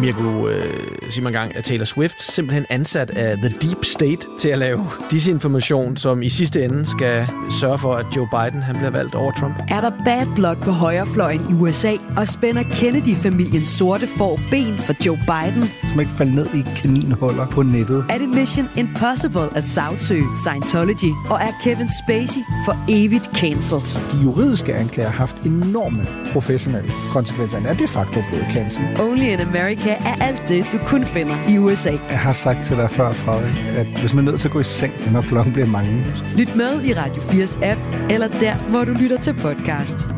Mirko øh, siger man gang, at Taylor Swift simpelthen ansat af The Deep State til at lave disinformation, som i sidste ende skal sørge for, at Joe Biden han bliver valgt over Trump. Er der bad blood på højrefløjen i USA, og spænder Kennedy-familiens sorte for ben for Joe Biden? Som ikke falder ned i kaninhuller på nettet. Er det Mission Impossible at sagsøge Scientology? Og er Kevin Spacey for evigt cancelled? De juridiske anklager har haft enorme professionelle konsekvenser. Er de facto blevet cancelled. Only in America er alt det, du kun finder i USA. Jeg har sagt til dig før, Frederik, at hvis man er nødt til at gå i seng, når klokken bliver mange. Lyt med i Radio 4's app, eller der, hvor du lytter til podcast.